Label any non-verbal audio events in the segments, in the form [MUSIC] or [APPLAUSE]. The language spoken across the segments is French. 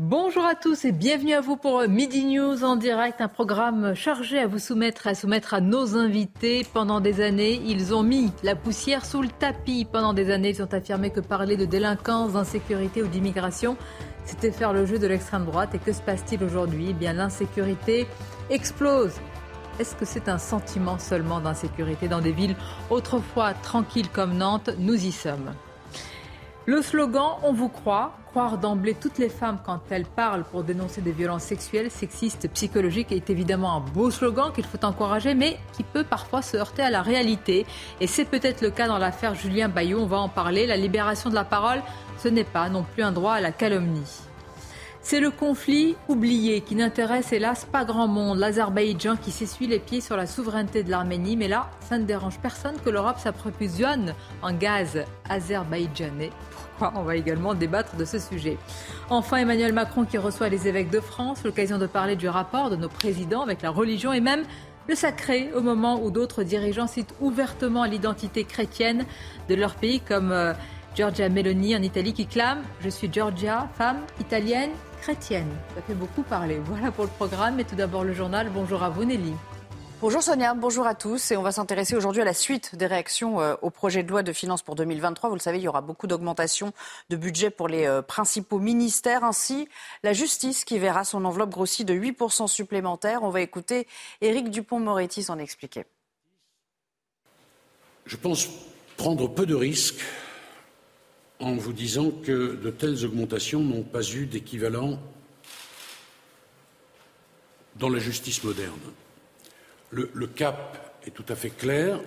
Bonjour à tous et bienvenue à vous pour Midi News en direct, un programme chargé à vous soumettre, à soumettre à nos invités. Pendant des années, ils ont mis la poussière sous le tapis. Pendant des années, ils ont affirmé que parler de délinquance, d'insécurité ou d'immigration, c'était faire le jeu de l'extrême droite. Et que se passe-t-il aujourd'hui? Eh bien, l'insécurité explose. Est-ce que c'est un sentiment seulement d'insécurité dans des villes autrefois tranquilles comme Nantes? Nous y sommes. Le slogan On vous croit, croire d'emblée toutes les femmes quand elles parlent pour dénoncer des violences sexuelles, sexistes, psychologiques est évidemment un beau slogan qu'il faut encourager, mais qui peut parfois se heurter à la réalité. Et c'est peut-être le cas dans l'affaire Julien Bayou, on va en parler. La libération de la parole, ce n'est pas non plus un droit à la calomnie. C'est le conflit oublié qui n'intéresse hélas pas grand monde. L'Azerbaïdjan qui s'essuie les pieds sur la souveraineté de l'Arménie. Mais là, ça ne dérange personne que l'Europe s'approvisionne en gaz azerbaïdjanais. On va également débattre de ce sujet. Enfin, Emmanuel Macron qui reçoit les évêques de France, l'occasion de parler du rapport de nos présidents avec la religion et même le sacré au moment où d'autres dirigeants citent ouvertement l'identité chrétienne de leur pays comme... euh, Giorgia Meloni en Italie qui clame Je suis Giorgia, femme italienne, chrétienne. Ça fait beaucoup parler. Voilà pour le programme. Et tout d'abord le journal. Bonjour à vous Nelly. Bonjour Sonia, bonjour à tous. Et on va s'intéresser aujourd'hui à la suite des réactions euh, au projet de loi de finances pour 2023. Vous le savez, il y aura beaucoup d'augmentation de budget pour les euh, principaux ministères. Ainsi, la justice qui verra son enveloppe grossie de 8% supplémentaire. On va écouter Éric Dupont-Moretti s'en expliquer. Je pense prendre peu de risques en vous disant que de telles augmentations n'ont pas eu d'équivalent dans la justice moderne. Le, cap est tout à fait clair.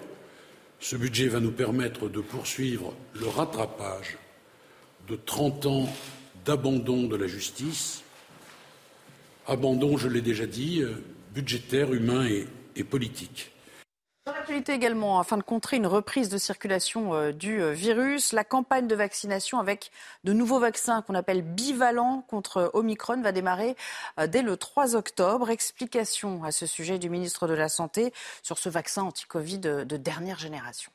Ce budget va nous permettre de poursuivre le rattrapage de 30 ans d'abandon de la justice, abandon, je l'ai déjà dit, budgétaire, humain et politique. Dans l'actualité également, afin de contrer une reprise de circulation euh, du euh, virus, la campagne de vaccination avec de nouveaux vaccins qu'on appelle bivalents contre Omicron va démarrer euh, dès le 3 octobre. Explication à ce sujet du ministre de la Santé sur ce vaccin anti-Covid de dernière génération.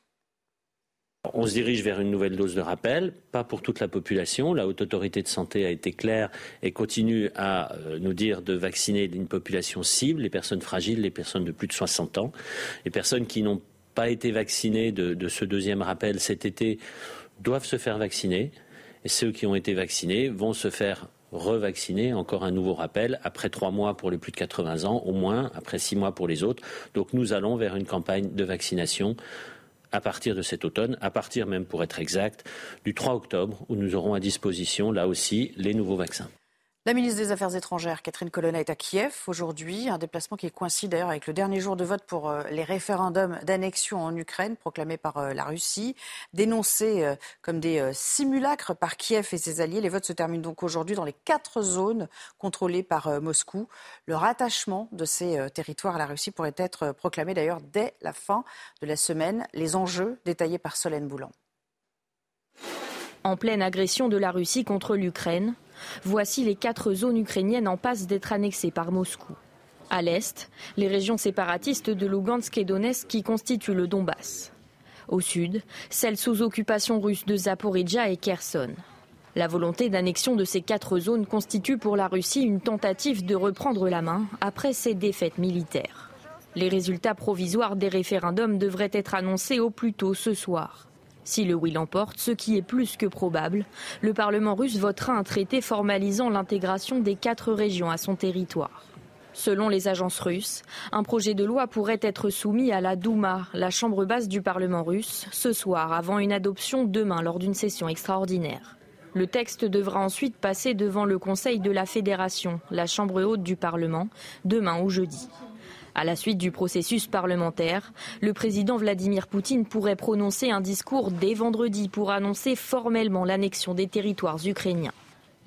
On se dirige vers une nouvelle dose de rappel, pas pour toute la population. La haute autorité de santé a été claire et continue à nous dire de vacciner une population cible, les personnes fragiles, les personnes de plus de 60 ans, les personnes qui n'ont pas été vaccinées de, de, ce deuxième rappel cet été doivent se faire vacciner. Et ceux qui ont été vaccinés vont se faire revacciner, encore un nouveau rappel, après trois mois pour les plus de 80 ans, au moins, après six mois pour les autres. Donc nous allons vers une campagne de vaccination à partir de cet automne, à partir même pour être exact, du 3 octobre, où nous aurons à disposition, là aussi, les nouveaux vaccins. La ministre des Affaires étrangères, Catherine Colonna, est à Kiev aujourd'hui, un déplacement qui coïncide d'ailleurs avec le dernier jour de vote pour les référendums d'annexion en Ukraine proclamés par la Russie. Dénoncés comme des simulacres par Kiev et ses alliés, les votes se terminent donc aujourd'hui dans les quatre zones contrôlées par Moscou. Le rattachement de ces territoires à la Russie pourrait être proclamé d'ailleurs dès la fin de la semaine. Les enjeux détaillés par Solène Boulan. En pleine agression de la Russie contre l'Ukraine, Voici les quatre zones ukrainiennes en passe d'être annexées par Moscou. À l'est, les régions séparatistes de Lugansk et Donetsk qui constituent le Donbass. Au sud, celles sous occupation russe de Zaporizhia et Kherson. La volonté d'annexion de ces quatre zones constitue pour la Russie une tentative de reprendre la main après ses défaites militaires. Les résultats provisoires des référendums devraient être annoncés au plus tôt ce soir. Si le oui l'emporte, ce qui est plus que probable, le Parlement russe votera un traité formalisant l'intégration des quatre régions à son territoire. Selon les agences russes, un projet de loi pourrait être soumis à la Douma, la chambre basse du Parlement russe, ce soir avant une adoption demain lors d'une session extraordinaire. Le texte devra ensuite passer devant le Conseil de la Fédération, la chambre haute du Parlement, demain ou jeudi. À la suite du processus parlementaire, le président Vladimir Poutine pourrait prononcer un discours dès vendredi pour annoncer formellement l'annexion des territoires ukrainiens.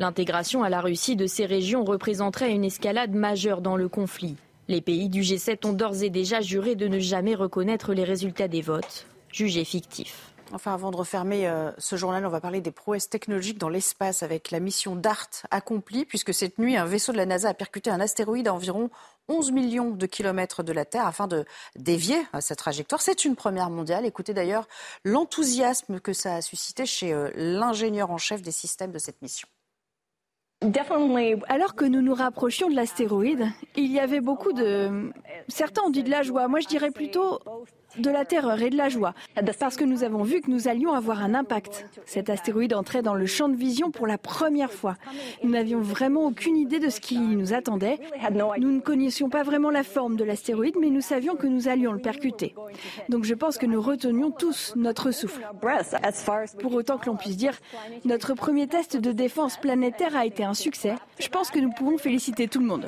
L'intégration à la Russie de ces régions représenterait une escalade majeure dans le conflit. Les pays du G7 ont d'ores et déjà juré de ne jamais reconnaître les résultats des votes, jugés fictifs. Enfin, avant de refermer euh, ce journal, on va parler des prouesses technologiques dans l'espace avec la mission DART accomplie, puisque cette nuit, un vaisseau de la NASA a percuté un astéroïde à environ 11 millions de kilomètres de la Terre afin de dévier euh, sa trajectoire. C'est une première mondiale. Écoutez d'ailleurs l'enthousiasme que ça a suscité chez euh, l'ingénieur en chef des systèmes de cette mission. Alors que nous nous rapprochions de l'astéroïde, il y avait beaucoup de... Certains ont dit de la joie. Moi, je dirais plutôt de la terreur et de la joie, parce que nous avons vu que nous allions avoir un impact. Cet astéroïde entrait dans le champ de vision pour la première fois. Nous n'avions vraiment aucune idée de ce qui nous attendait. Nous ne connaissions pas vraiment la forme de l'astéroïde, mais nous savions que nous allions le percuter. Donc je pense que nous retenions tous notre souffle. Pour autant que l'on puisse dire, notre premier test de défense planétaire a été un succès. Je pense que nous pouvons féliciter tout le monde.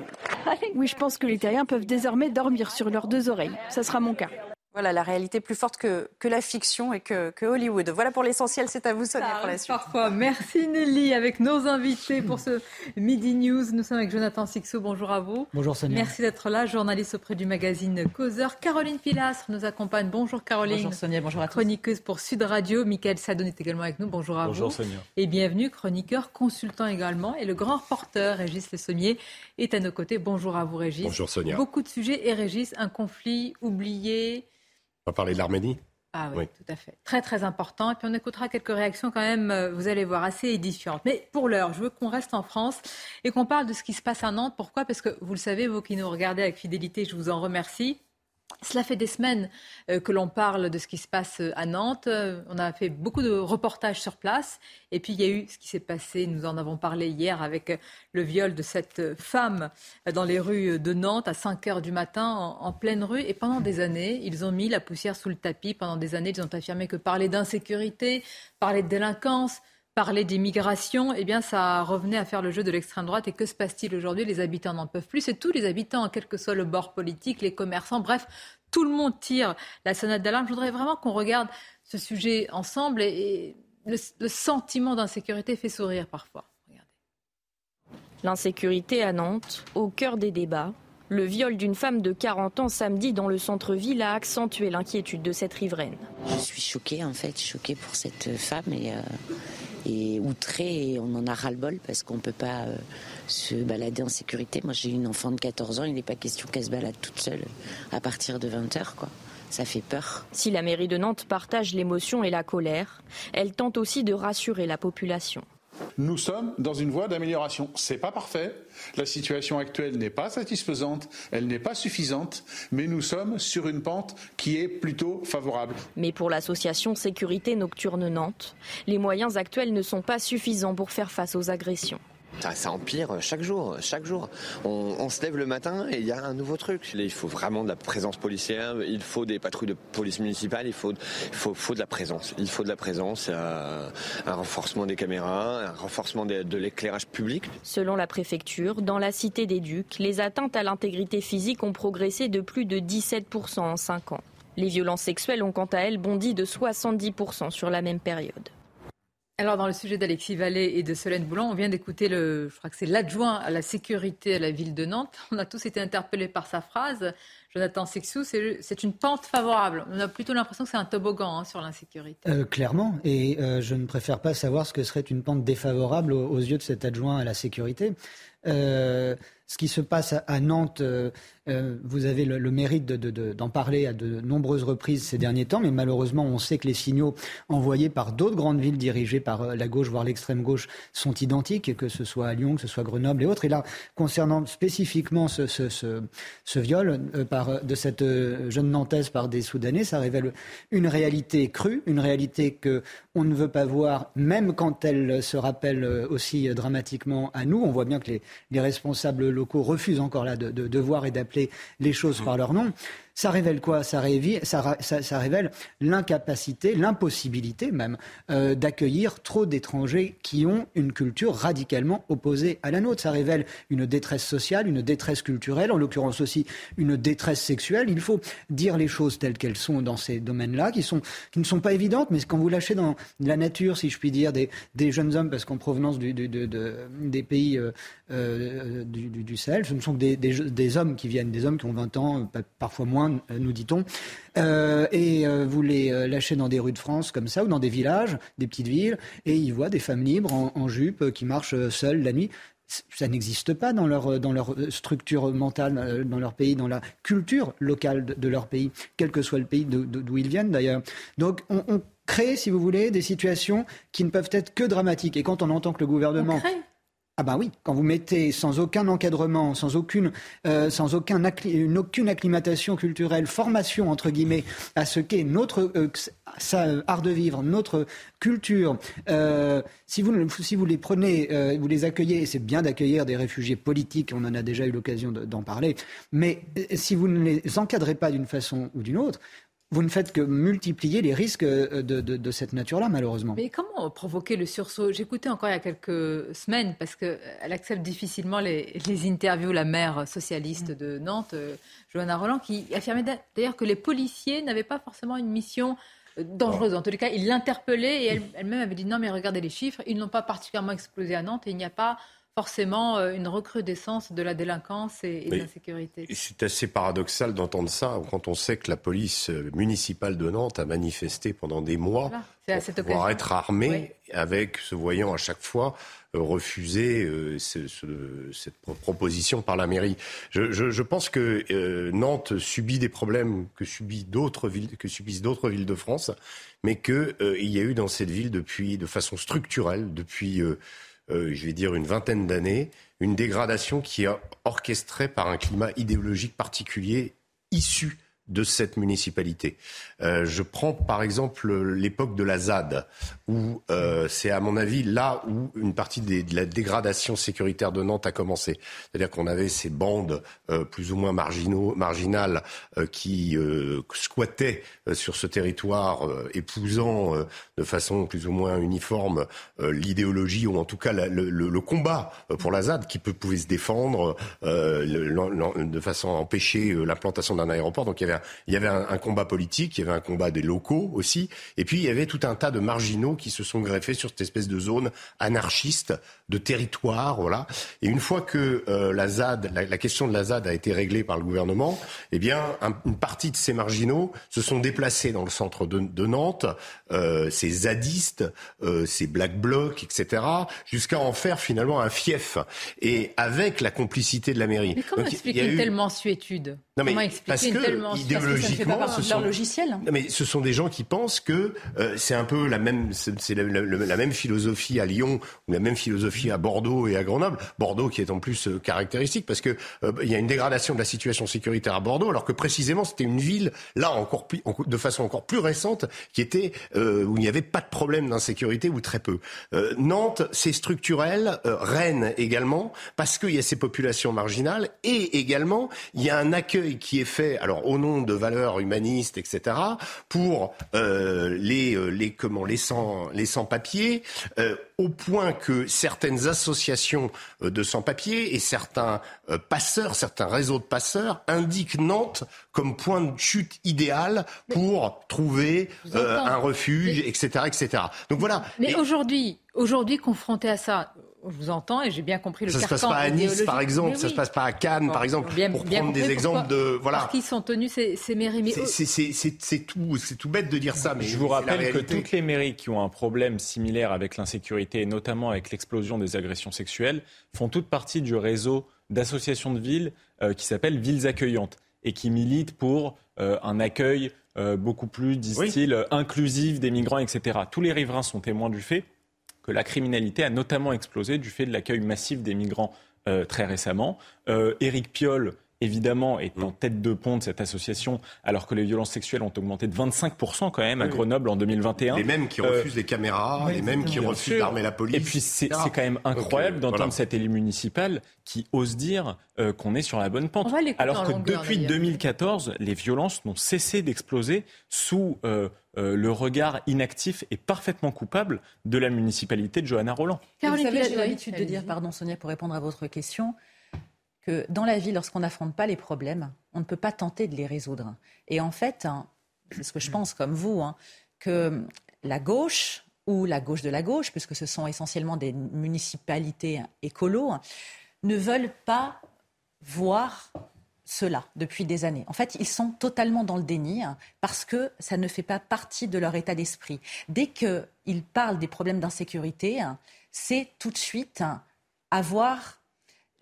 Oui, je pense que les terriens peuvent désormais dormir sur leurs deux oreilles. Ça sera mon cas. Voilà, la réalité plus forte que, que la fiction et que, que Hollywood. Voilà pour l'essentiel, c'est à vous Sonia pour la suite. Parfois. Merci Nelly avec nos invités pour ce Midi News. Nous sommes avec Jonathan Sixou, bonjour à vous. Bonjour Sonia. Merci d'être là, journaliste auprès du magazine Causeur. Caroline Pilastre nous accompagne, bonjour Caroline. Bonjour Sonia, bonjour à tous. Chroniqueuse pour Sud Radio, Michael Sadon est également avec nous, bonjour à vous. Bonjour Sonia. Et bienvenue, chroniqueur, consultant également. Et le grand reporter Régis Le Sommier est à nos côtés, bonjour à vous Régis. Bonjour Sonia. Beaucoup de sujets et Régis, un conflit oublié, on va parler de l'Arménie ah oui, tout à fait. Très très important. Et puis on écoutera quelques réactions quand même, euh, vous allez voir, assez édifiantes. Mais pour l'heure, je veux qu'on reste en France et qu'on parle de ce qui se passe à Nantes. Pourquoi? Parce que vous le savez, vous qui nous regardez avec fidélité, je vous en remercie. Cela fait des semaines euh, que l'on parle de ce qui se passe euh, à Nantes. Euh, on a fait beaucoup de reportages sur place. Et puis il y a eu ce qui s'est passé, nous en avons parlé hier, avec le viol de cette femme dans les rues de Nantes à 5 heures du matin, en, pleine rue. Et pendant des années, ils ont mis la poussière sous le tapis. Pendant des années, ils ont affirmé que parler d'insécurité, parler de délinquance, parler d'immigration, eh bien, ça revenait à faire le jeu de l'extrême droite. Et que se passe-t-il aujourd'hui? Les habitants n'en peuvent plus. C'est tous les habitants, quel que soit le bord politique, les commerçants, bref, tout le monde tire la sonnette d'alarme. Je voudrais vraiment qu'on regarde ce sujet ensemble et, le, sentiment d'insécurité fait sourire parfois. L'insécurité à Nantes, au cœur des débats. Le viol d'une femme de 40 ans samedi dans le centre-ville a accentué l'inquiétude de cette riveraine. Je suis choquée en fait, choquée pour cette femme et, euh, et outrée. Et on en a ras-le-bol parce qu'on ne peut pas euh, se balader en sécurité. Moi, j'ai une enfant de 14 ans, il n'est pas question qu'elle se balade toute seule à partir de 20 h quoi. Ça fait peur. Si la mairie de Nantes partage l'émotion et la colère, elle tente aussi de rassurer la population. Nous sommes dans une voie d'amélioration. C'est pas parfait. La situation actuelle n'est pas satisfaisante, elle n'est pas suffisante, mais nous sommes sur une pente qui est plutôt favorable. Mais pour l'association Sécurité Nocturne Nantes, les moyens actuels ne sont pas suffisants pour faire face aux agressions. Ça, empire chaque jour, chaque jour. On, se lève le matin et il y a un nouveau truc. il faut vraiment de la présence policière, il faut des patrouilles de police municipale, il faut, faut, de la présence. Il faut de la présence, euh, un renforcement des caméras, un renforcement de, l'éclairage public. Selon la préfecture, dans la cité des Ducs, les atteintes à l'intégrité physique ont progressé de plus de 17% en 5 ans. Les violences sexuelles ont quant à elles bondi de 70% sur la même période. Alors, dans le sujet d'Alexis Vallée et de Solène Boulan, on vient d'écouter le, je crois que c'est l'adjoint à la sécurité à la ville de Nantes. On a tous été interpellés par sa phrase. Jonathan Sixou, c'est une pente favorable. On a plutôt l'impression que c'est un toboggan hein, sur l'insécurité. Euh, clairement, et euh, je ne préfère pas savoir ce que serait une pente défavorable aux, yeux de cet adjoint à la sécurité. Euh, ce qui se passe à, Nantes euh, vous avez le, mérite d'en parler à de nombreuses reprises ces derniers temps, mais malheureusement, on sait que les signaux envoyés par d'autres grandes villes dirigées par euh, la gauche, voire l'extrême gauche, sont identiques, que ce soit à Lyon, que ce soit Grenoble et autres. Et là, concernant spécifiquement ce, viol euh, de cette jeune Nantaise par des Soudanais, ça révèle une réalité crue, une réalité que on ne veut pas voir, même quand elle se rappelle aussi dramatiquement à nous. On voit bien que les, responsables locaux refusent encore là de, de voir et d'appeler les choses par leur nom. Ça révèle quoi? Ça, révèle, l'incapacité, l'impossibilité même euh, d'accueillir trop d'étrangers qui ont une culture radicalement opposée à la nôtre. Ça révèle une détresse sociale, une détresse culturelle, en l'occurrence aussi une détresse sexuelle. Il faut dire les choses telles qu'elles sont dans ces domaines-là, qui, qui ne sont pas évidentes, mais quand vous lâchez dans la nature, si je puis dire, des, jeunes hommes, parce qu'en provenance des pays euh, euh, du, du, Sahel, ce ne sont que des, des, hommes qui viennent, des hommes qui ont 20 ans, parfois moins euh, nous dit-on. Euh, et euh, vous les lâchez dans des rues de France comme ça, ou dans des villages, des petites villes, et ils voient des femmes libres en, jupe qui marchent seules la nuit ça n'existe pas dans leur, dans leur structure mentale, dans leur pays, dans la culture locale de, leur pays, quel que soit le pays d'où ils viennent d'ailleurs. Donc on, on, crée, si vous voulez, des situations qui ne peuvent être que dramatiques. Et quand on entend que le gouvernement... Ah ben oui, quand vous mettez sans aucun encadrement, sans aucune, euh, sans aucun aucune acclimatation culturelle, formation entre guillemets à ce qu'est notre euh, euh, art de vivre, notre culture. si vous si vous les prenez, vous les accueillez, c'est bien d'accueillir des réfugiés politiques, on en a déjà eu l'occasion d'en parler, mais si vous ne les encadrez pas d'une façon ou d'une autre, vous ne faites que multiplier les risques euh, de, cette nature-là, malheureusement. Mais comment provoquer le sursaut? J'écoutais encore il y a quelques semaines, parce qu'elle accepte difficilement les, interviews, la maire socialiste de Nantes, euh, Johanna Roland, qui affirmait d'ailleurs que les policiers n'avaient pas forcément une mission euh, dangereuse. En tous les cas, ils l'interpellaient et elle-même avait dit non, mais regardez les chiffres, ils n'ont pas particulièrement explosé à Nantes et il n'y a pas forcément euh, une recrudescence de la délinquance et, de l'insécurité. C'est assez paradoxal d'entendre ça quand on sait que la police euh, municipale de Nantes a manifesté pendant des mois pour pouvoir être armée avec se voyant à chaque fois euh, refuser cette proposition par la mairie. Je, pense que Nantes subit des problèmes que, subit d'autres villes, que subissent d'autres villes de France, mais qu'il y a eu dans cette ville depuis, de façon structurelle, depuis euh, je vais dire, une vingtaine d'années, une dégradation qui est orchestrée par un climat idéologique particulier issu de cette municipalité. Euh, je prends par exemple l'époque de la ZAD, où euh, c'est à mon avis là où une partie de la dégradation sécuritaire de Nantes a commencé. C'est-à-dire qu'on avait ces bandes euh, plus ou moins marginales qui squattaient sur ce territoire, épousant de façon plus ou moins uniforme l'idéologie ou en tout cas le, combat pour la ZAD qui peut, pouvait se défendre de façon à empêcher l'implantation d'un aéroport. Donc il y avait il y avait un, combat politique, il y avait un combat des locaux aussi, et puis il y avait tout un tas de marginaux qui se sont greffés sur cette espèce de zone anarchiste, de territoire, voilà. Et une fois que euh, la ZAD, la, question de la ZAD a été réglée par le gouvernement, eh bien, une partie de ces marginaux se sont déplacés dans le centre de, Nantes, euh, ces zadistes, euh, ces black blocs, etc., jusqu'à en faire finalement un fief. Et avec la complicité de la mairie. Mais comment expliquer une telle mansuétude non, mais parce que idéologiquement, ce sont, logiciel. Non, mais ce sont des gens qui pensent que euh, c'est un peu la même, c'est la, même philosophie à Lyon ou la même philosophie à Bordeaux et à Grenoble. Bordeaux qui est en plus euh, caractéristique parce que euh, il y a une dégradation de la situation sécuritaire à Bordeaux, alors que précisément c'était une ville là encore plus, de façon encore plus récente qui était où il n'y avait pas de problème d'insécurité ou très peu. Nantes, c'est structurel. Rennes également parce qu'il y a ces populations marginales et également il y a un accueil qui est fait, alors au nom de valeurs humanistes, etc., pour euh, les, euh, les, comment, les sans, les sans-papiers, euh, au point que certaines associations de sans-papiers et certains passeurs, certains réseaux de passeurs indiquent Nantes comme point de chute idéal pour trouver un refuge, etc., etc. Donc voilà. Mais aujourd'hui, aujourd'hui, confronté à ça, je vous entends et j'ai bien compris le Ça ne se passe pas à Nice, par exemple. Ça ne se passe pas à Cannes, par exemple. Bien, pour prendre des exemples de voilà. Par qui sont tenus ces, ces mairies C'est tout, c'est tout bête de dire ça, mais je vous rappelle que toutes les mairies qui ont un problème similaire avec l'insécurité et notamment avec l'explosion des agressions sexuelles font toutes partie du réseau d'associations de villes euh, qui s'appelle Villes accueillantes et qui militent pour euh, un accueil euh, beaucoup plus, disent-ils, inclusif des migrants, etc. Tous les riverains sont témoins du fait que la criminalité a notamment explosé du fait de l'accueil massif des migrants euh, très récemment. Euh, Éric Piolle évidemment, est en tête de pont de cette association, alors que les violences sexuelles ont augmenté de 25% quand même à Grenoble en 2021. Les mêmes qui refusent les caméras, les mêmes qui refusent d'armer la police. Et puis c'est quand même incroyable d'entendre cet élu municipal qui ose dire qu'on est sur la bonne pente. Alors que depuis 2014, les violences n'ont cessé d'exploser sous euh, le regard inactif et parfaitement coupable de la municipalité de Johanna Roland. Vous savez, j'ai l'habitude de dire, pardon Sonia, pour répondre à votre question, que dans la vie, lorsqu'on n'affronte pas les problèmes, on ne peut pas tenter de les résoudre. Et en fait, hein, c'est ce que je pense comme vous, hein, que la gauche ou la gauche de la gauche, puisque ce sont essentiellement des municipalités écolos, ne veulent pas voir cela depuis des années. En fait, ils sont totalement dans le déni hein, parce que ça ne fait pas partie de leur état d'esprit. Dès qu'ils parlent des problèmes d'insécurité, hein, c'est tout de suite hein, avoir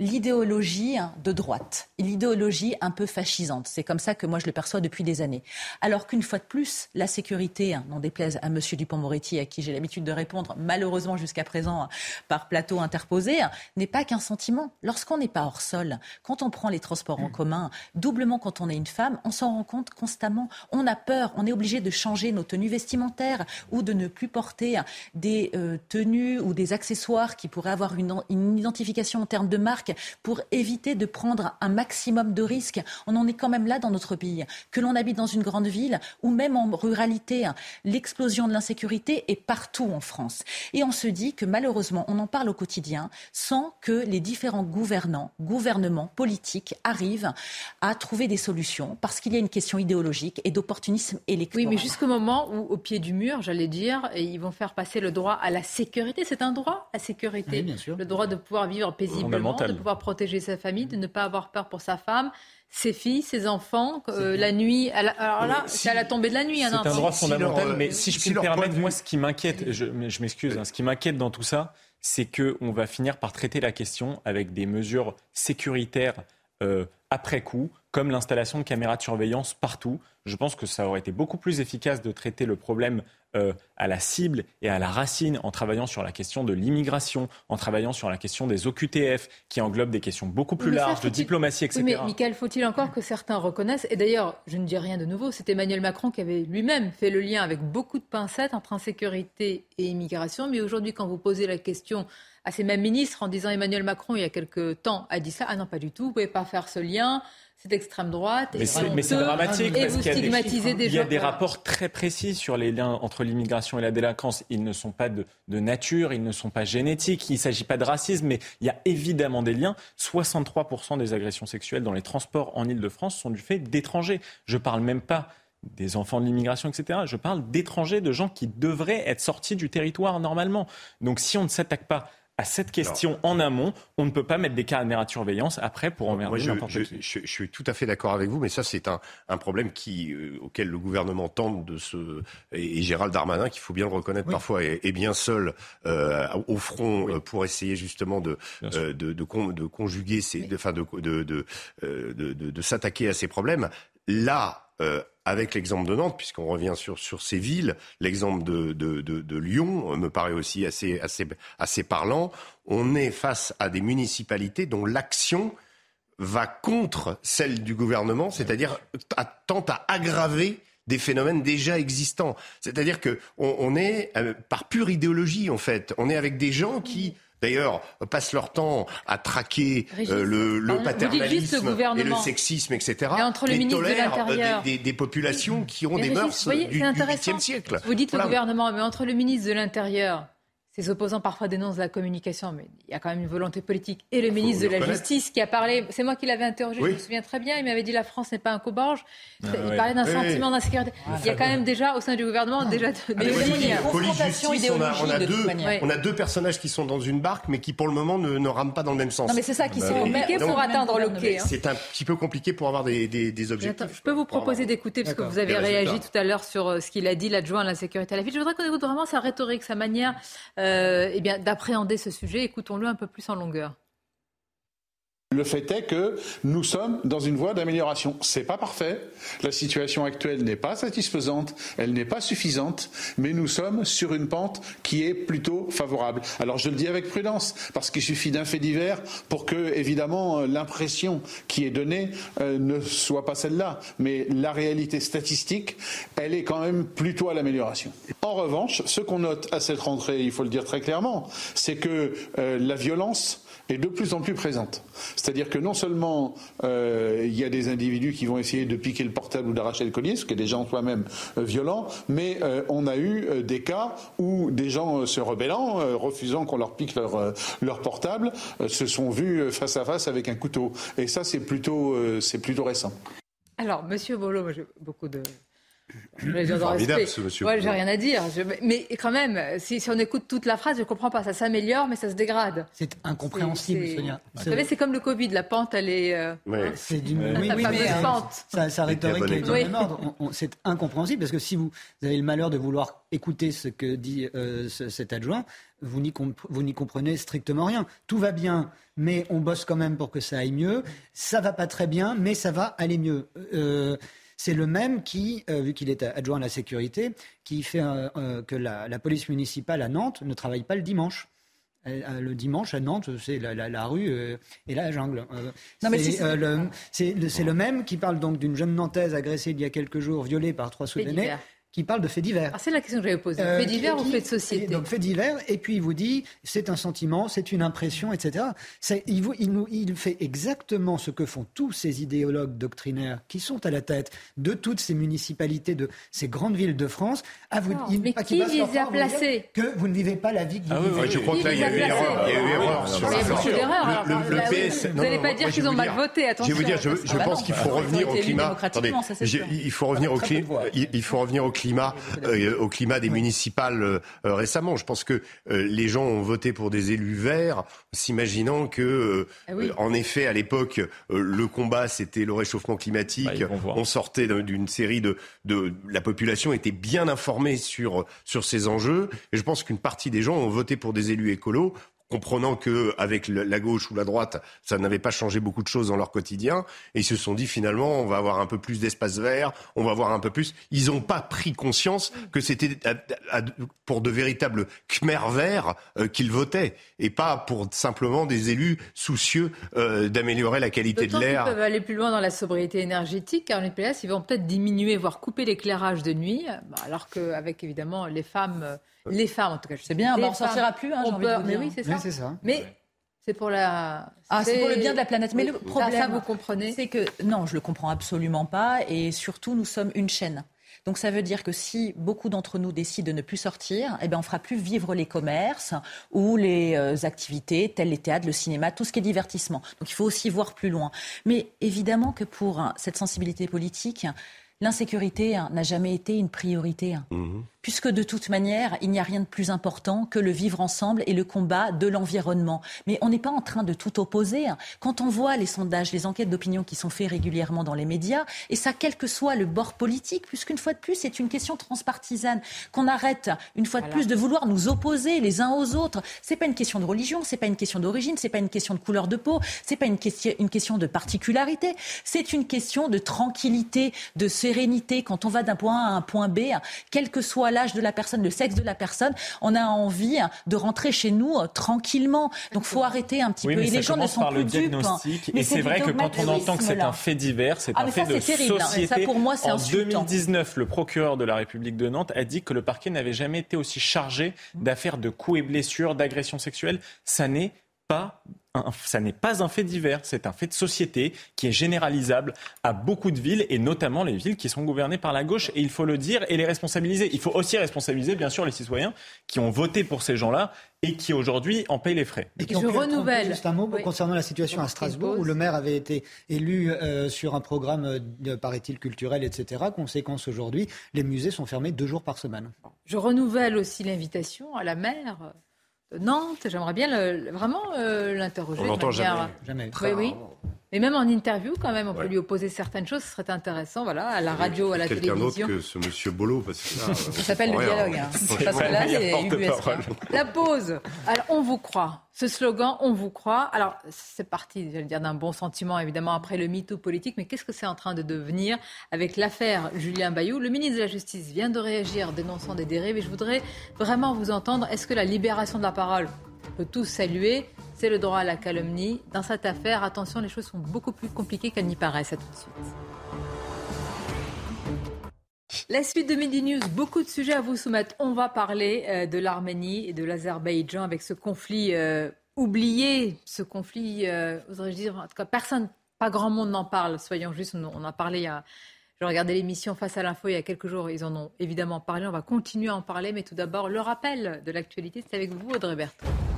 l'idéologie de droite, l'idéologie un peu fascisante. C'est comme ça que moi je le perçois depuis des années. Alors qu'une fois de plus, la sécurité, hein, n'en déplaise à M. Dupont-Moretti, à qui j'ai l'habitude de répondre, malheureusement jusqu'à présent par plateau interposé, n'est pas qu'un sentiment. Lorsqu'on n'est pas hors sol, quand on prend les transports en commun, doublement quand on est une femme, on s'en rend compte constamment. On a peur, on est obligé de changer nos tenues vestimentaires ou de ne plus porter des euh, tenues ou des accessoires qui pourraient avoir une, une identification en termes de marque pour éviter de prendre un maximum de risques. On en est quand même là dans notre pays. Que l'on habite dans une grande ville ou même en ruralité, l'explosion de l'insécurité est partout en France. Et on se dit que malheureusement, on en parle au quotidien sans que les différents gouvernants, gouvernements, politiques arrivent à trouver des solutions parce qu'il y a une question idéologique et d'opportunisme électoral. Oui, mais jusqu'au moment où, au pied du mur, j'allais dire, ils vont faire passer le droit à la sécurité. C'est un droit, la sécurité. bien sûr. Le droit de pouvoir vivre paisiblement, de pouvoir protéger sa famille, de ne pas avoir peur pour sa femme, ses filles, ses enfants, euh, la nuit. alors là, c'est à la tombée de la nuit. Hein, c'est un droit fondamental, mais si je puis me permettre, moi, ce qui m'inquiète, je, je m'excuse, hein, ce qui m'inquiète dans tout ça, c'est qu'on va finir par traiter la question avec des mesures sécuritaires euh, après coup, comme l'installation de caméras de surveillance partout. Je pense que ça aurait été beaucoup plus efficace de traiter le problème euh, à la cible et à la racine en travaillant sur la question de l'immigration, en travaillant sur la question des OQTF, qui englobe des questions beaucoup plus larges de diplomatie, etc. mais Michael, faut-il encore que certains reconnaissent, et d'ailleurs, je ne dis rien de nouveau, c'est Emmanuel Macron qui avait lui-même fait le lien avec beaucoup de pincettes entre insécurité et immigration, mais aujourd'hui, quand vous posez la question à ces mêmes ministres en disant Emmanuel Macron, il y a quelque temps, a dit ça, ah non, pas du tout, vous ne pouvez pas faire ce lien c'est d'extrême droite. Mais c'est dramatique parce qu'il y a des, il y a des rapports très précis sur les liens entre l'immigration et la délinquance. Ils ne sont pas de, de nature, ils ne sont pas génétiques, il ne s'agit pas de racisme, mais il y a évidemment des liens. 63% des agressions sexuelles dans les transports en Ile-de-France sont du fait d'étrangers. Je ne parle même pas des enfants de l'immigration, etc. Je parle d'étrangers, de gens qui devraient être sortis du territoire normalement. Donc si on ne s'attaque pas à cette question en amont, on ne peut pas mettre des caméras de surveillance après pour emmerder n'importe qui. Je, suis tout à fait d'accord avec vous, mais ça c'est un, un, problème qui, euh, auquel le gouvernement tente de se... Et, Gérald Darmanin, qu'il faut bien le reconnaître parfois, est, bien seul euh, au front euh, pour essayer justement de, de, de, de, conjuguer, ces, de, de, de, de s'attaquer à ces problèmes. Là, avec l'exemple de Nantes, puisqu'on revient sur, ces villes, l'exemple de, Lyon me paraît aussi assez, parlant. On est face à des municipalités dont l'action va contre celle du gouvernement, c'est-à-dire tente à aggraver des phénomènes déjà existants. C'est-à-dire que on est euh, par pure idéologie en fait, on est avec des gens qui d'ailleurs, passent leur temps à traquer euh, le, paternalisme et le sexisme, etc. Et entre le ministre de euh, l'Intérieur, des, des, populations qui ont des mœurs du, siècle. Vous dites le gouvernement, mais entre le ministre de l'Intérieur ses opposants parfois dénoncent la communication, mais il y a quand même une volonté politique. Et le ministre de la Justice qui a parlé, c'est moi qui l'avais interrogé, je me souviens très bien, il m'avait dit la France n'est pas un cobarge. Ah il parlait d'un sentiment d'insécurité. il y a quand même déjà au sein du gouvernement déjà de, des justice, on a, on, a deux, on a deux personnages qui sont dans une barque, mais qui pour le moment ne, ne rament pas dans le même sens. Non, mais c'est ça qui bah, est compliqué pour atteindre l'OK. Hein. C'est un petit peu compliqué pour avoir des, des, des objectifs. je peux vous proposer d'écouter, parce que vous avez réagi tout à l'heure sur euh, ce qu'il a dit, l'adjoint à la sécurité à la ville. Je voudrais qu'on écoute vraiment sa rhétorique, sa manière eh bien, d'appréhender ce sujet. Écoutons-le un peu plus en longueur. Le fait est que nous sommes dans une voie d'amélioration. C'est pas parfait. La situation actuelle n'est pas satisfaisante, elle n'est pas suffisante, mais nous sommes sur une pente qui est plutôt favorable. Alors je le dis avec prudence, parce qu'il suffit d'un fait divers pour que, évidemment, l'impression qui est donnée euh, ne soit pas celle-là. Mais la réalité statistique, elle est quand même plutôt à l'amélioration. En revanche, ce qu'on note à cette rentrée, il faut le dire très clairement, c'est que euh, la violence est de plus en plus présente. C'est-à-dire que non seulement euh, il y a des individus qui vont essayer de piquer le portable ou d'arracher le collier, ce qui est déjà en soi-même euh, violent, mais euh, on a eu des cas où des gens se rebellant, refusant qu'on leur pique leur, leur portable, se sont vus face à face avec un couteau. Et ça, c'est plutôt, c'est plutôt récent. Alors, Monsieur Bolo, j'ai beaucoup de Formidable, ce monsieur. Ouais, j'ai rien à dire. Mais quand même, si, on écoute toute la phrase, je ne comprends pas. Ça s'améliore, mais ça se dégrade. C'est incompréhensible, Sonia. Vous savez, c'est comme le Covid. La pente, elle est. Euh, c'est d'une oui, oui, mais, pente. Sa, rhétorique est même ordre. C'est incompréhensible parce que si vous, avez le malheur de vouloir écouter ce que dit euh, cet adjoint, vous n'y comprenez strictement rien. Tout va bien, mais on bosse quand même pour que ça aille mieux. Ça va pas très bien, mais ça va aller mieux. Euh, c'est le même qui, euh, vu qu'il est adjoint à la sécurité, qui fait euh, euh, que la, police municipale à Nantes ne travaille pas le dimanche. Le dimanche à Nantes, c'est la, rue et la jungle. c'est le, même qui parle donc d'une jeune Nantaise agressée il y a quelques jours, violée par trois Soudanais qui parle de faits divers. Ah, c'est la question que j'avais posée. Euh, faits divers ou faits de société Donc faits divers, et puis il vous dit c'est un sentiment, c'est une impression, etc. Il, il, nous, il fait exactement ce que font tous ces idéologues doctrinaires qui sont à la tête de toutes ces municipalités, de ces grandes villes de France. À vous, il, mais qui les a placés Que vous ne vivez pas la vie que vous ah, vivez. Oui, je crois que là, il y a eu erreur. Il y a eu erreur sur Le. Vous n'allez pas dire qu'ils ont mal voté, attention. Je vais vous dire, je pense qu'il faut revenir au climat. il faut revenir au climat. Il faut revenir au climat, euh, au climat des municipales euh, récemment. Je pense que euh, les gens ont voté pour des élus verts, s'imaginant que, ah en effet, à l'époque, le combat c'était le réchauffement climatique. Bah, on sortait d'une série de, de, la population était bien informée sur sur ces enjeux, et je pense qu'une partie des gens ont voté pour des élus écolos comprenant que avec la gauche ou la droite, ça n'avait pas changé beaucoup de choses dans leur quotidien, et ils se sont dit finalement, on va avoir un peu plus d'espace vert, on va avoir un peu plus. Ils n'ont pas pris conscience que c'était pour de véritables Khmer verts euh, qu'ils votaient, et pas pour simplement des élus soucieux euh, d'améliorer la qualité de l'air. Ils peuvent aller plus loin dans la sobriété énergétique, car les PS, ils vont peut-être diminuer, voire couper l'éclairage de nuit, bah, alors qu'avec évidemment les femmes euh, les femmes, en tout cas, je sais bien, on ne sortira plus, hein, Mais oui, c'est ça. Mais c'est pour la. Ah, c'est pour le bien de la planète. Mais le problème, ça, vous comprenez C'est que non, je le comprends absolument pas. Et surtout, nous sommes une chaîne. Donc ça veut dire que si beaucoup d'entre nous décident de ne plus sortir, eh bien on fera plus vivre les commerces ou les euh, activités telles les théâtres, le cinéma, tout ce qui est divertissement. Donc il faut aussi voir plus loin. Mais évidemment que pour cette sensibilité politique, l'insécurité n'a jamais été une priorité. Mmh puisque de toute manière, il n'y a rien de plus important que le vivre ensemble et le combat de l'environnement. Mais on n'est pas en train de tout opposer. Hein. Quand on voit les sondages, les enquêtes d'opinion qui sont faits régulièrement dans les médias, et ça, quel que soit le bord politique, puisqu'une fois de plus, c'est une question transpartisane, qu'on arrête une fois de plus de vouloir nous opposer les uns aux autres. C'est pas une question de religion, c'est pas une question d'origine, c'est pas une question de couleur de peau, c'est pas une question, une question de particularité, c'est une question de tranquillité, de sérénité. Quand on va d'un point A à un point B, hein, quel que soit l'âge de la personne, le sexe de la personne, on a envie de rentrer chez nous euh, tranquillement. Donc faut arrêter un petit peu. et les gens ne sont par le plus diagnostic. Dupes. Et c'est vrai que quand on entend que c'est un fait divers, c'est ah, un fait de terrible, société. Ça pour moi, en 2019, le procureur de la République de Nantes a dit que le parquet n'avait jamais été aussi chargé d'affaires de coups et blessures, d'agressions sexuelles. Ça n'est pas ça n'est pas un fait divers, c'est un fait de société qui est généralisable à beaucoup de villes et notamment les villes qui sont gouvernées par la gauche. Et il faut le dire et les responsabiliser. Il faut aussi responsabiliser, bien sûr, les citoyens qui ont voté pour ces gens-là et qui aujourd'hui en payent les frais. Et je renouvelle. Juste un mot concernant la situation à Strasbourg où le maire avait été élu euh, sur un programme, de, paraît-il, culturel, etc. Conséquence aujourd'hui, les musées sont fermés deux jours par semaine. Je renouvelle aussi l'invitation à la maire Nantes. J'aimerais bien vraiment euh, l'interroger. On l'entend jamais. jamais. Oui, oui. Mais même en interview, quand même, on peut lui opposer certaines choses. Ce serait intéressant, voilà, à la radio, à la télévision. Quelqu'un d'autre que ce monsieur Bolo, parce que là, [LAUGHS] ça s'appelle le dialogue. Hein. Parce que là, c'est La pause. Alors, on vous croit. Ce slogan, on vous croit. Alors, c'est parti, j'allais dire, d'un bon sentiment, évidemment, après le mytho politique. Mais qu'est-ce que c'est en train de devenir avec l'affaire Julien Bayou? Le ministre de la Justice vient de réagir, dénonçant des dérives. Et je voudrais vraiment vous entendre. Est-ce que la libération de la parole peut tous saluer? C'est le droit à la calomnie. Dans cette affaire, attention, les choses sont beaucoup plus compliquées qu'elles n'y paraissent. À tout de suite. La suite de Midi News, beaucoup de sujets à vous soumettre. On va parler euh, de l'Arménie et de l'Azerbaïdjan avec ce conflit euh, oublié, ce conflit, euh, oserais-je dire, en tout cas, personne, pas grand monde n'en parle, soyons justes, on en a parlé il y a... Je regardais l'émission Face à l'info il y a quelques jours, ils en ont évidemment parlé, on va continuer à en parler, mais tout d'abord, le rappel de l'actualité, c'est avec vous, Audrey Bertrand.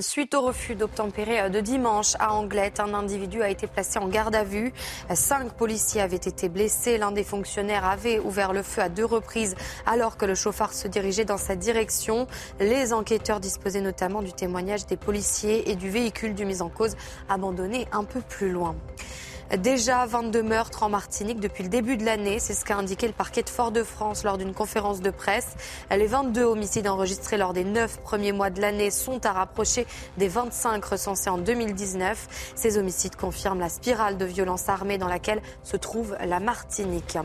Suite au refus d'obtempérer de dimanche à Anglette, un individu a été placé en garde à vue. Cinq policiers avaient été blessés. L'un des fonctionnaires avait ouvert le feu à deux reprises alors que le chauffard se dirigeait dans sa direction. Les enquêteurs disposaient notamment du témoignage des policiers et du véhicule du mis en cause abandonné un peu plus loin. Déjà 22 meurtres en Martinique depuis le début de l'année, c'est ce qu'a indiqué le parquet de Fort-de-France lors d'une conférence de presse. Les 22 homicides enregistrés lors des 9 premiers mois de l'année sont à rapprocher des 25 recensés en 2019. Ces homicides confirment la spirale de violence armée dans laquelle se trouve la Martinique.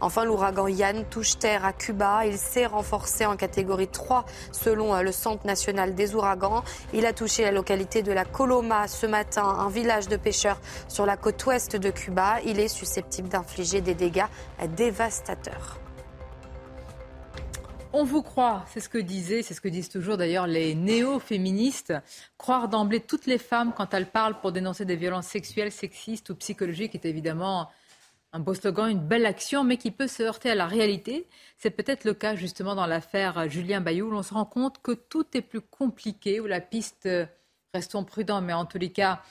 Enfin, l'ouragan Yann touche terre à Cuba. Il s'est renforcé en catégorie 3 selon le Centre national des ouragans. Il a touché la localité de la Coloma ce matin, un village de pêcheurs sur la côte ouest de Cuba. Il est susceptible d'infliger des dégâts dévastateurs. On vous croit, c'est ce que disaient, c'est ce que disent toujours d'ailleurs les néo-féministes, croire d'emblée toutes les femmes quand elles parlent pour dénoncer des violences sexuelles, sexistes ou psychologiques est évidemment un beau slogan, une belle action, mais qui peut se heurter à la réalité. C'est peut-être le cas justement dans l'affaire Julien Bayou, où l'on se rend compte que tout est plus compliqué, où la piste, restons prudents, mais en tous les cas,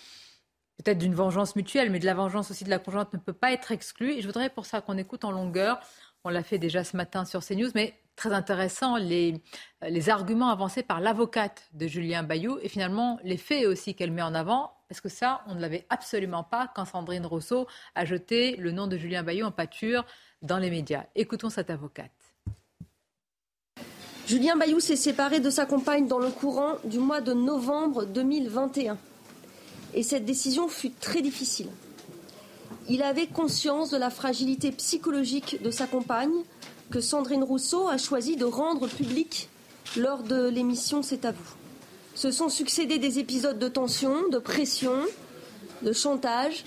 peut-être d'une vengeance mutuelle, mais de la vengeance aussi de la conjointe ne peut pas être exclue. Et je voudrais pour ça qu'on écoute en longueur, on l'a fait déjà ce matin sur CNews, mais très intéressant, les, les arguments avancés par l'avocate de Julien Bayou et finalement les faits aussi qu'elle met en avant, parce que ça, on ne l'avait absolument pas quand Sandrine Rousseau a jeté le nom de Julien Bayou en pâture dans les médias. Écoutons cette avocate. Julien Bayou s'est séparé de sa compagne dans le courant du mois de novembre 2021 et cette décision fut très difficile. Il avait conscience de la fragilité psychologique de sa compagne que Sandrine Rousseau a choisi de rendre publique lors de l'émission C'est à vous. Se sont succédés des épisodes de tension, de pression, de chantage,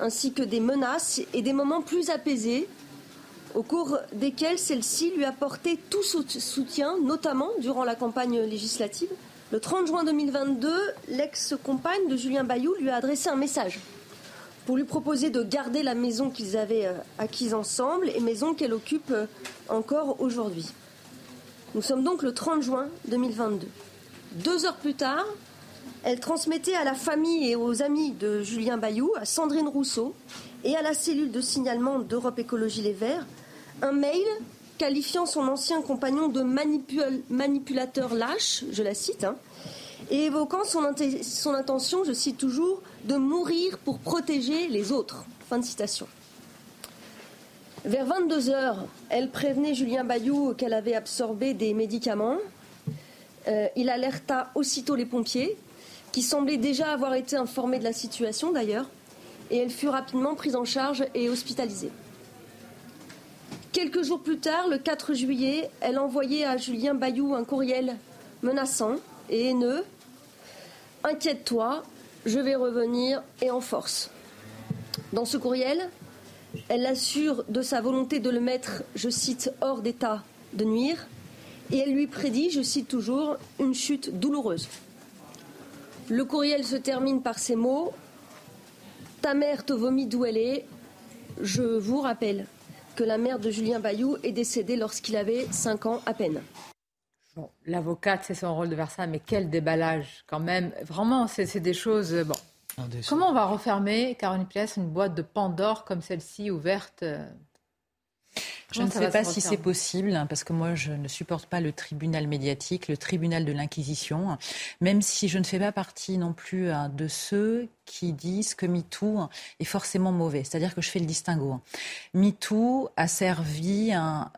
ainsi que des menaces et des moments plus apaisés, au cours desquels celle-ci lui a porté tout soutien, notamment durant la campagne législative, le 30 juin 2022, l'ex-compagne de Julien Bayou lui a adressé un message pour lui proposer de garder la maison qu'ils avaient euh, acquise ensemble et maison qu'elle occupe euh, encore aujourd'hui. Nous sommes donc le 30 juin 2022. Deux heures plus tard, elle transmettait à la famille et aux amis de Julien Bayou, à Sandrine Rousseau et à la cellule de signalement d'Europe Écologie Les Verts un mail qualifiant son ancien compagnon de manipulateur lâche, je la cite, hein, et évoquant son, intention, je cite toujours, de mourir pour protéger les autres. Fin de citation. Vers 22 heures, elle prévenait Julien Bayou qu'elle avait absorbé des médicaments. Euh, il alerta aussitôt les pompiers, qui semblaient déjà avoir été informés de la situation d'ailleurs, et elle fut rapidement prise en charge et hospitalisée. Quelques jours plus tard, le 4 juillet, elle envoyait à Julien Bayou un courriel menaçant et haineux. Inquiète-toi, je vais revenir et en force. Dans ce courriel, elle l'assure de sa volonté de le mettre, je cite, hors d'état de nuire, et elle lui prédit, je cite toujours, une chute douloureuse. Le courriel se termine par ces mots Ta mère te vomit d'où elle est, je vous rappelle que la mère de Julien Bayou est décédée lorsqu'il avait 5 ans à peine. Bon, L'avocate, c'est son rôle de faire ça, mais quel déballage quand même. Vraiment, c'est des choses... Bon. Comment on va refermer, Caroline Pièce, une boîte de Pandore comme celle-ci ouverte Je ne sais pas si c'est possible, hein, parce que moi, je ne supporte pas le tribunal médiatique, le tribunal de l'Inquisition, même si je ne fais pas partie non plus hein, de ceux qui disent que MeToo est forcément mauvais. C'est-à-dire que je fais le distinguo. MeToo a servi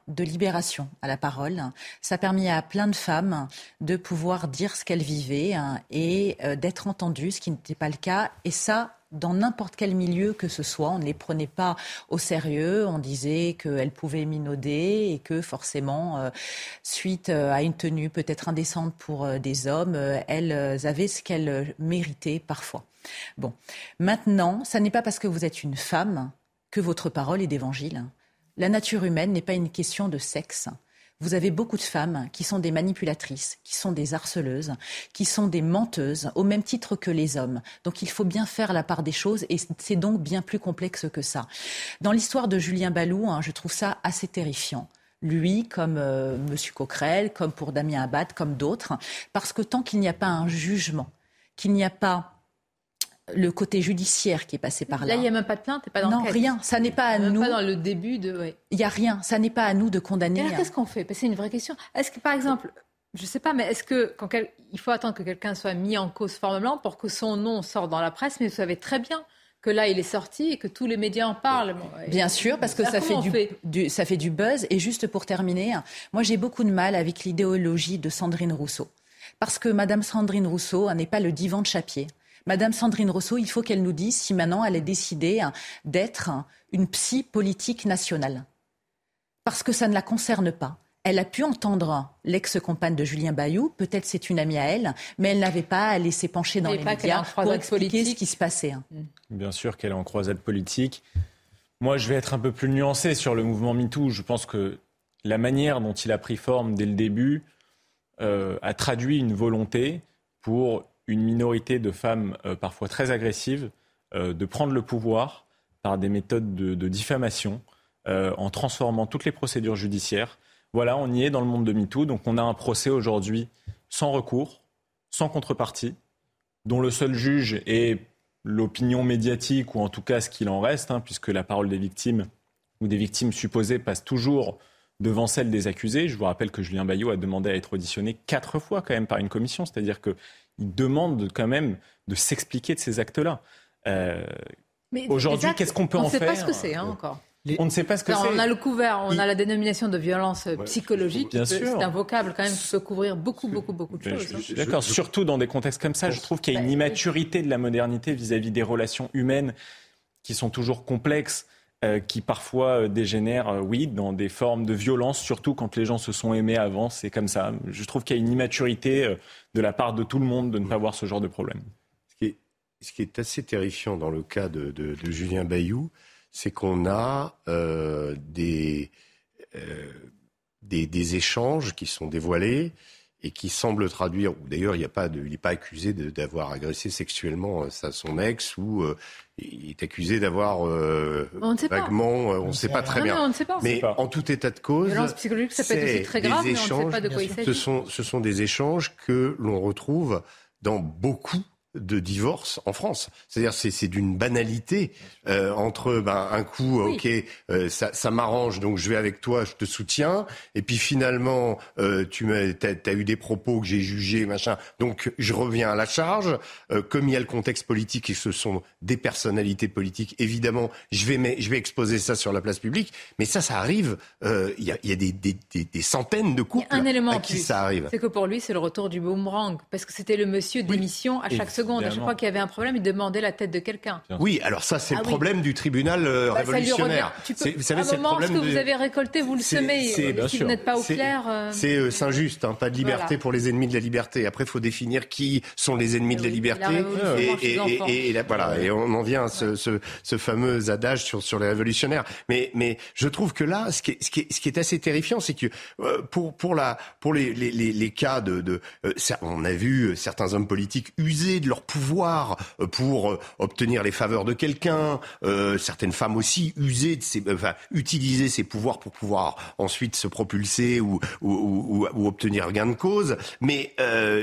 de libération à la parole. Ça a permis à plein de femmes de pouvoir dire ce qu'elles vivaient et euh, d'être entendues, ce qui n'était pas le cas. Et ça, dans n'importe quel milieu que ce soit. On ne les prenait pas au sérieux. On disait qu'elles pouvaient minauder et que forcément, euh, suite euh, à une tenue peut-être indécente pour euh, des hommes, elles avaient ce qu'elles méritaient parfois. Bon, maintenant, ça n'est pas parce que vous êtes une femme que votre parole est d'évangile. La nature humaine n'est pas une question de sexe vous avez beaucoup de femmes qui sont des manipulatrices, qui sont des harceleuses, qui sont des menteuses, au même titre que les hommes. Donc il faut bien faire la part des choses et c'est donc bien plus complexe que ça. Dans l'histoire de Julien Balou, hein, je trouve ça assez terrifiant lui, comme euh, M. Coquerel, comme pour Damien Abad, comme d'autres, parce que tant qu'il n'y a pas un jugement, qu'il n'y a pas le côté judiciaire qui est passé par là. Là, il n'y a même pas de plainte et pas d'enquête. Non, rien. Ça n'est pas à nous. Pas dans le début de. Il n'y a rien. Ça n'est pas à nous de condamner. qu'est-ce qu'on fait? C'est une vraie question. Est-ce que, par exemple, je ne sais pas, mais est-ce que quand il faut attendre que quelqu'un soit mis en cause formellement pour que son nom sorte dans la presse Mais vous savez très bien que là, il est sorti et que tous les médias en parlent. Bien sûr, parce que ça fait du, ça fait du buzz. Et juste pour terminer, moi, j'ai beaucoup de mal avec l'idéologie de Sandrine Rousseau. Parce que Madame Sandrine Rousseau n'est pas le divan de Chapier. Madame Sandrine Rousseau, il faut qu'elle nous dise si maintenant elle est décidée hein, d'être une psy politique nationale. Parce que ça ne la concerne pas. Elle a pu entendre l'ex-compagne de Julien Bayou, peut-être c'est une amie à elle, mais elle n'avait pas à laisser pencher dans les médias pour expliquer ce qui se passait. Hein. Mm. Bien sûr qu'elle est en croisade politique. Moi, je vais être un peu plus nuancé sur le mouvement MeToo. Je pense que la manière dont il a pris forme dès le début euh, a traduit une volonté pour une minorité de femmes euh, parfois très agressives euh, de prendre le pouvoir par des méthodes de, diffamation euh, en transformant toutes les procédures judiciaires. Voilà, on y est dans le monde de MeToo. Donc on a un procès aujourd'hui sans recours, sans contrepartie, dont le seul juge est l'opinion médiatique, ou en tout cas ce qu'il en reste, hein, puisque la parole des victimes ou des victimes supposées passe toujours devant celle des accusés. Je vous rappelle que Julien Bayot a demandé à être auditionné quatre fois quand même par une commission, c'est-à-dire que il demande quand même de s'expliquer de ces actes-là. Euh, aujourd'hui, qu'est-ce qu'on peut en faire On ne sait pas ce que c'est hein, encore. On ne sait pas ce que c'est. On a le couvert, on a la dénomination de violence psychologique. C'est un vocable quand même qui peut couvrir beaucoup, beaucoup, beaucoup de choses. Hein. D'accord, surtout dans des contextes comme ça, je trouve qu'il y a une bah, immaturité de la modernité vis-à-vis des relations humaines qui sont toujours complexes. Euh, qui parfois euh, dégénèrent, oui, dans des formes de violence, surtout quand les gens se sont aimés avant, c'est comme ça. Je trouve qu'il y a une immaturité de la part de tout le monde de ne pas voir ce genre de problème. Ce qui est, assez terrifiant dans le cas de, Julien Bayou, c'est qu'on a euh, euh, des, des, échanges qui sont dévoilés et qui semblent traduire, ou d'ailleurs il n'est pas, pas accusé d'avoir agressé sexuellement euh, sa, son ex, ou il est accusé d'avoir vaguement, on ne sait pas. très bien. Mais en tout état de cause, ça peut être aussi très grave, mais on ne sait pas de quoi il s'agit. Ce sont, ce sont des échanges que l'on retrouve dans beaucoup de divorce en France. C'est-à-dire c'est d'une banalité euh, entre ben, un coup, ok, euh, ça, ça m'arrange, donc je vais avec toi, je te soutiens, et puis finalement euh, tu as, eu des propos que j'ai jugés, machin, donc je reviens à la charge. Euh, comme il y a le contexte politique et ce sont des personnalités politiques, évidemment, je vais, je vais exposer ça sur la place publique, mais ça, ça arrive. Il y a, y a des, des, des, centaines de couples un élément à qui ça arrive. C'est que pour lui, c'est le retour du boomerang, parce que c'était le monsieur d'émission à chaque seconde. Chaque fois qu'il y avait un problème, il demandait la tête de quelqu'un. Oui, alors ça, c'est le ah problème du tribunal euh, bah, révolutionnaire. Vous savez, c'est le problème. Ce que vous avez récolté, vous le semez. Si vous n'êtes pas au clair. Euh, c'est euh, Saint-Just, hein, pas de liberté pour les ennemis de la liberté. Après, il faut définir qui sont les ennemis de la liberté. Et, voilà, et on en vient à ce, fameux adage sur, les révolutionnaires. Mais, je trouve que là, ce qui est, assez terrifiant, c'est que pour, pour, la, pour les, les, les, cas de, de on a vu certains hommes politiques user de leur pouvoir euh, pour euh, obtenir les faveurs de quelqu'un. Euh, certaines femmes aussi user de ces, enfin, utiliser ces pouvoirs pour pouvoir ensuite se propulser ou, ou, ou, obtenir gain de cause. Mais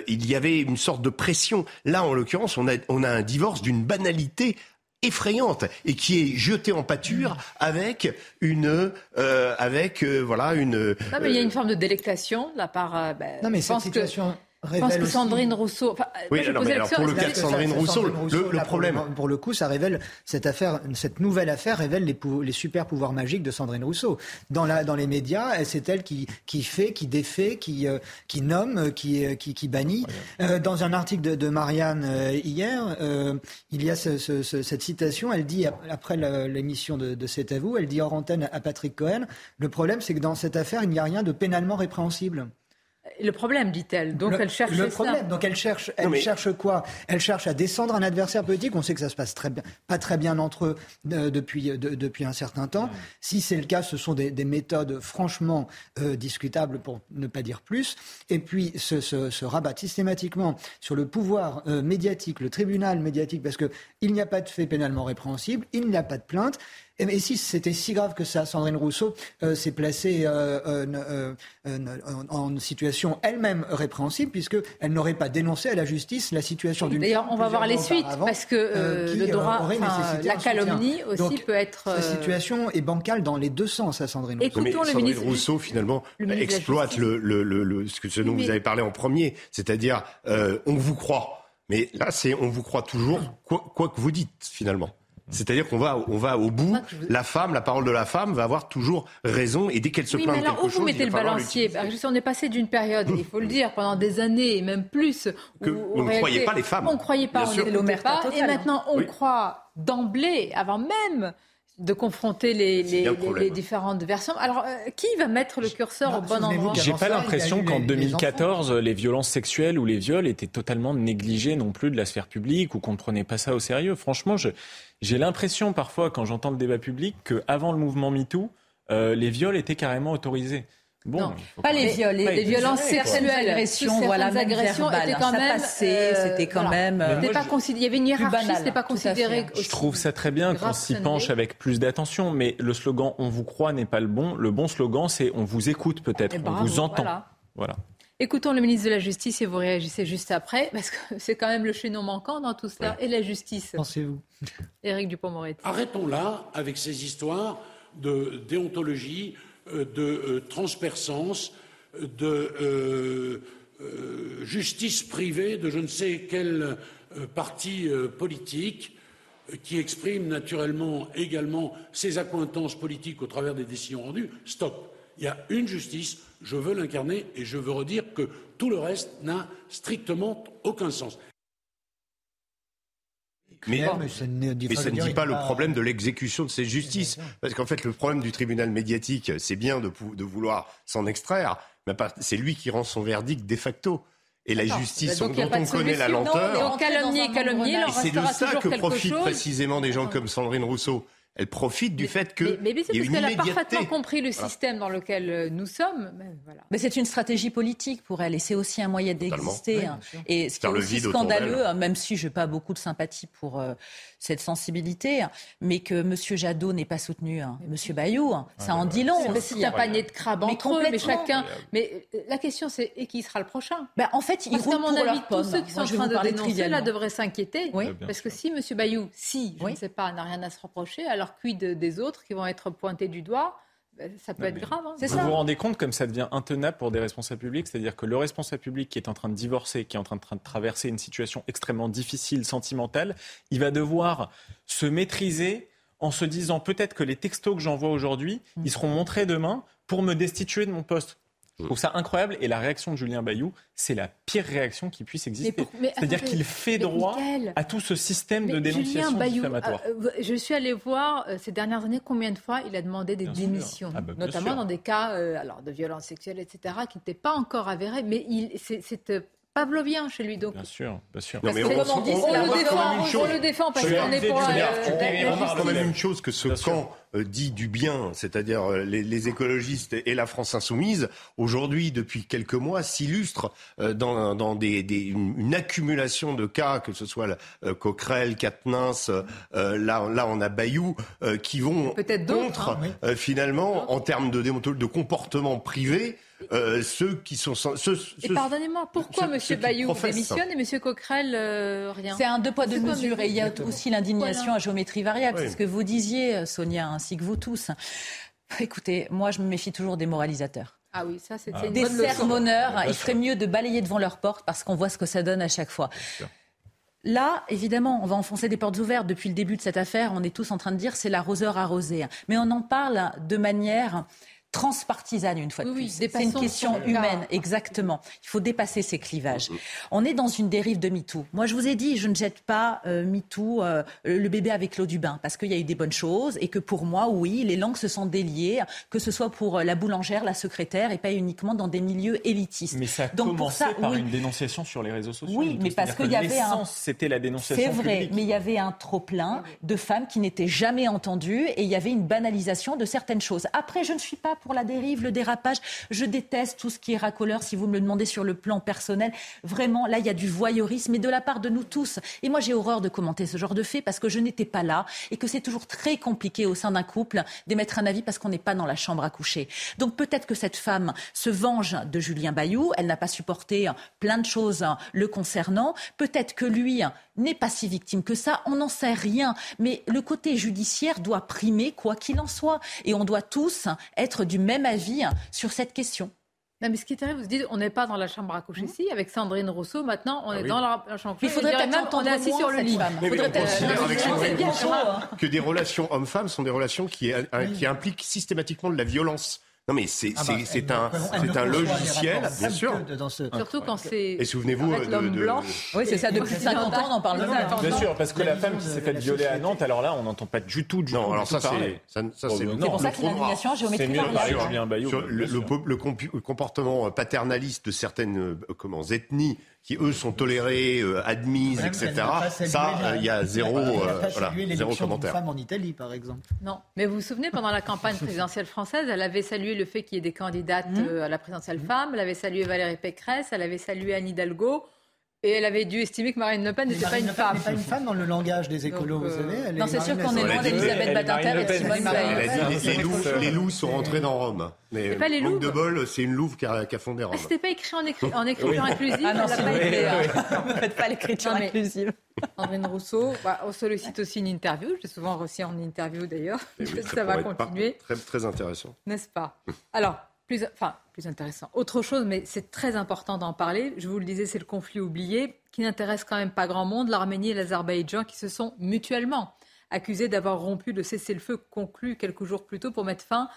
il y avait une sorte de pression. Là, en l'occurrence, on a, on a un divorce d'une banalité effrayante et qui est jetée en pâture avec une euh, avec euh, voilà une non mais il y a une forme de délectation de la part ben, non mais cette situation je pense que Sandrine Rousseau. oui, pour le cas de Sandrine Rousseau, le, problème. Pour, le coup, ça révèle cette affaire, cette nouvelle affaire révèle les, les super pouvoirs magiques de Sandrine Rousseau. Dans, la, dans les médias, c'est elle qui, qui fait, qui défait, qui, euh, qui nomme, qui, euh, qui, qui bannit. Euh, dans un article de, de Marianne hier, il y a ce, ce, cette citation. Elle dit après l'émission de, de C'est à vous, elle dit hors antenne à Patrick Cohen. Le problème, c'est que dans cette affaire, il n'y a rien de pénalement répréhensible. Le problème, dit-elle. Donc elle cherche le problème. Donc elle cherche, elle cherche quoi? Elle cherche à descendre un adversaire politique. On sait que ça se passe très bien, pas très bien entre eux euh, depuis euh, depuis un certain temps. Si c'est le cas, ce sont des, méthodes franchement euh, discutables pour ne pas dire plus. Et puis se, se, rabattre systématiquement sur le pouvoir médiatique, le tribunal médiatique, parce que il n'y a pas de fait pénalement répréhensible, il n'y a pas de plainte. Et si c'était si grave que ça, Sandrine Rousseau euh, s'est placée euh, euh, en situation elle-même répréhensible, puisqu'elle n'aurait pas dénoncé à la justice la situation d'une D'ailleurs, on va voir les suites, parce que le droit, la calomnie aussi peut être. La situation est bancale dans les deux sens à Sandrine Rousseau. Écoutons le Sandrine Rousseau, finalement, exploite le, le, ce, dont vous avez parlé en premier, c'est-à-dire on vous croit. Mais là, c'est on vous croit toujours, quoi que vous dites, finalement. C'est-à-dire qu'on va, on va au bout. La femme, la parole de la femme va avoir toujours raison et dès qu'elle se plaint de quelque où vous mettez le balancier. On est passé d'une période, il faut le dire, pendant des années et même plus, que où, on ne croyait pas les femmes. On ne croyait pas, on n'était pas, et maintenant on croit d'emblée, avant même de confronter les, les, différentes versions. Alors, euh, qui va mettre le curseur au bon endroit J'ai pas l'impression qu'en 2014, les, violences sexuelles ou les viols étaient totalement négligés non plus de la sphère publique ou qu'on ne prenait pas ça au sérieux. Franchement, j'ai l'impression parfois, quand j'entends le débat public, qu'avant le mouvement MeToo, euh, les viols étaient carrément autorisés. Bon, non, pas les viols, les, violences sexuelles, agressions, voilà, agressions étaient quand même, euh, c'était quand même, pas il y avait une hiérarchie, c'était pas considéré. Je trouve ça très bien qu'on s'y penche avec plus d'attention, mais le slogan "on vous croit" n'est pas le bon. Le bon slogan, c'est "on vous écoute peut-être, on vous entend". Voilà. Écoutons le ministre de la Justice et vous réagissez juste après, [LAUGHS] parce que c'est quand même le chaînon manquant dans tout cela, et la justice. Pensez-vous Éric Dupont-Moretti. Arrêtons là avec ces histoires de déontologie euh, de euh, transpercence, de euh, justice privée de je ne sais quel parti politique qui exprime naturellement également ses accointances politiques au travers des décisions rendues. Stop. Il y a une justice, je veux l'incarner et je veux redire que tout le reste n'a strictement aucun sens. Mais, ça ne dit, pas, le problème de l'exécution de cette justice. Parce qu'en fait, le problème du tribunal médiatique, c'est bien de, de vouloir s'en extraire, mais c'est lui qui rend son verdict de facto. Et la justice, dont on connaît la lenteur. et c'est de ça que profitent précisément des gens comme Sandrine Rousseau elle profite du fait que. Mais, mais c'est parce qu'elle a parfaitement compris le système dans lequel euh, nous sommes. Mais c'est une stratégie politique pour elle et c'est aussi un moyen d'exister. Hein. Et ce qui est aussi scandaleux, hein, même si je n'ai pas beaucoup de sympathie pour euh, cette sensibilité, hein, mais que M. Jadot n'ait pas soutenu hein, M. Bayou, ça ah, en dit long. C'est un panier de crabes entre eux, mais chacun. Mais euh, la question, c'est et qui sera le prochain? Ben, En fait, ils roulent mon avis, tous ceux qui sont en train de dénoncer là devraient s'inquiéter. Parce que si M. Bayou, si, je ne sais pas, n'a rien à se reprocher, alors alors quid des autres qui vont être pointés du doigt ben, ça peut être grave. Hein. vous vous rendez compte comme ça devient intenable pour des responsables publics C'est-à-dire que le responsable public qui est en train de divorcer, qui est en train de, traverser une situation extrêmement difficile, sentimentale, il va devoir se maîtriser en se disant peut-être que les textos que j'envoie aujourd'hui, ils seront montrés demain pour me destituer de mon poste. Je trouve ça incroyable et la réaction de Julien Bayou, c'est la pire réaction qui puisse exister. C'est-à-dire qu'il fait droit à tout ce système de dénonciation Bayou, diffamatoire. Euh, je suis allé voir euh, ces dernières années combien de fois il a demandé des démissions, ah bah, notamment dans des cas euh, alors, de violence sexuelle, etc., qui n'étaient pas encore avérés. Mais c'est pavlovien chez lui. Donc. Bien sûr, bien sûr. on, le défend, parce qu'on est pour. On quand même une chose que ce camp euh, dit du bien, c'est-à-dire euh, les, écologistes et la France insoumise, aujourd'hui, depuis quelques mois, s'illustre euh, dans, dans des, une, accumulation de cas, que ce soit Coquerel, Quatennens, là, là on a Bayou, qui vont contre, hein, finalement, en termes de, de comportement privé, euh, ceux qui sont. Ceux, et pardonnez-moi, pourquoi M. Bayou démissionne et M. Coquerel euh, rien? C'est un deux poids deux mesures et il y a aussi l'indignation à géométrie variable. C'est ce que vous disiez, Sonia, ainsi que vous tous. Écoutez, moi je me méfie toujours des moralisateurs. Ah oui, ça c'était Des sermonneurs, il ferait mieux de balayer devant leur porte parce qu'on voit ce que ça donne à chaque fois. Là, évidemment, on va enfoncer des portes ouvertes. Depuis le début de cette affaire, on est tous en train de dire c'est l'arroseur arrosé. Mais on en parle de manière transpartisane une fois de plus. c'est une question humaine, exactement. Il faut dépasser ces clivages. On est dans une dérive de MeToo. Moi, je vous ai dit, je ne jette pas euh, MeToo, euh, le bébé avec l'eau du bain, parce qu'il y a eu des bonnes choses et que pour moi, oui, les langues se sont déliées, que ce soit pour euh, la boulangère, la secrétaire, et pas uniquement dans des milieux élitistes. Mais ça a Donc, commencé par une dénonciation sur les réseaux sociaux. Oui, mais parce qu'il y avait un. C'était la dénonciation. C'est vrai, mais il y avait un trop plein de femmes qui n'étaient jamais entendues et il y avait une banalisation de certaines choses. Après, je ne suis pas pour la dérive, le dérapage. Je déteste tout ce qui est racoleur, si vous me le demandez sur le plan personnel. Vraiment, là, il y a du voyeurisme, et de la part de nous tous. Et moi, j'ai horreur de commenter ce genre de fait parce que je n'étais pas là et que c'est toujours très compliqué au sein d'un couple d'émettre un avis parce qu'on n'est pas dans la chambre à coucher. Donc peut-être que cette femme se venge de Julien Bayou. Elle n'a pas supporté plein de choses le concernant. Peut-être que lui n'est pas si victime que ça. On n'en sait rien. Mais le côté judiciaire doit primer quoi qu'il en soit. Et on doit tous être du même avis sur cette question. Non, mais ce qui est terrible, vous dites, on n'est pas dans la chambre à coucher ici, avec Sandrine Rousseau, maintenant on ah est dans la, chambre à coucher. Il faudrait peut-être on est assis sur le lit. Mais on considère avec Sandrine Rousseau que des relations hommes-femmes sont des relations qui, qui impliquent systématiquement de la violence. Non mais c'est ah bah, un, un logiciel, bien sûr. Surtout quand c'est. Et souvenez-vous de, de... blanc. Oui, c'est ça. Depuis 50 ans, on en parle. Bien sûr, parce que la femme qui s'est faite violer à Nantes, alors là, on n'entend pas du tout. Du non, alors ça, c'est. Ça, c'est pour ça que l'indignation géométrique. Le comportement paternaliste de certaines euh, comment ethnies qui eux sont tolérés, euh, admises, etc. Ça, il y a zéro, euh, voilà, zéro commentaire. femme en Italie, par exemple. Non, mais vous vous souvenez, pendant la campagne présidentielle française, elle avait salué le fait qu'il y ait des candidates mmh. euh, à la présidentielle mmh. femme, elle avait salué Valérie Pécresse, elle avait salué Anne Hidalgo. Et elle avait dû estimer que Marine Le Pen n'était pas une femme. pas une femme dans le langage des écolos, vous savez. Elle non, c'est sûr qu'on est loin d'Elisabeth Badinter et de Simone Veil. Les loups sont rentrés dans Rome. Mais pas les loups. de bol, c'est une louve qui a, fondé Rome. Ah, C'était pas écrit en, écrit, en écriture inclusive. Ah non, c'est pas Ne [LAUGHS] faites pas l'écriture inclusive. Andrine Rousseau, bah, on sollicite aussi une interview. J'ai souvent reçu en interview d'ailleurs. [LAUGHS] ça va continuer. Très, très intéressant. N'est-ce pas? Alors, enfin, plus intéressant. Autre chose, mais c'est très important d'en parler. Je vous le disais, c'est le conflit oublié qui n'intéresse quand même pas grand monde, l'Arménie et l'Azerbaïdjan qui se sont mutuellement accusés d'avoir rompu le cessez-le-feu conclu quelques jours plus tôt pour mettre fin,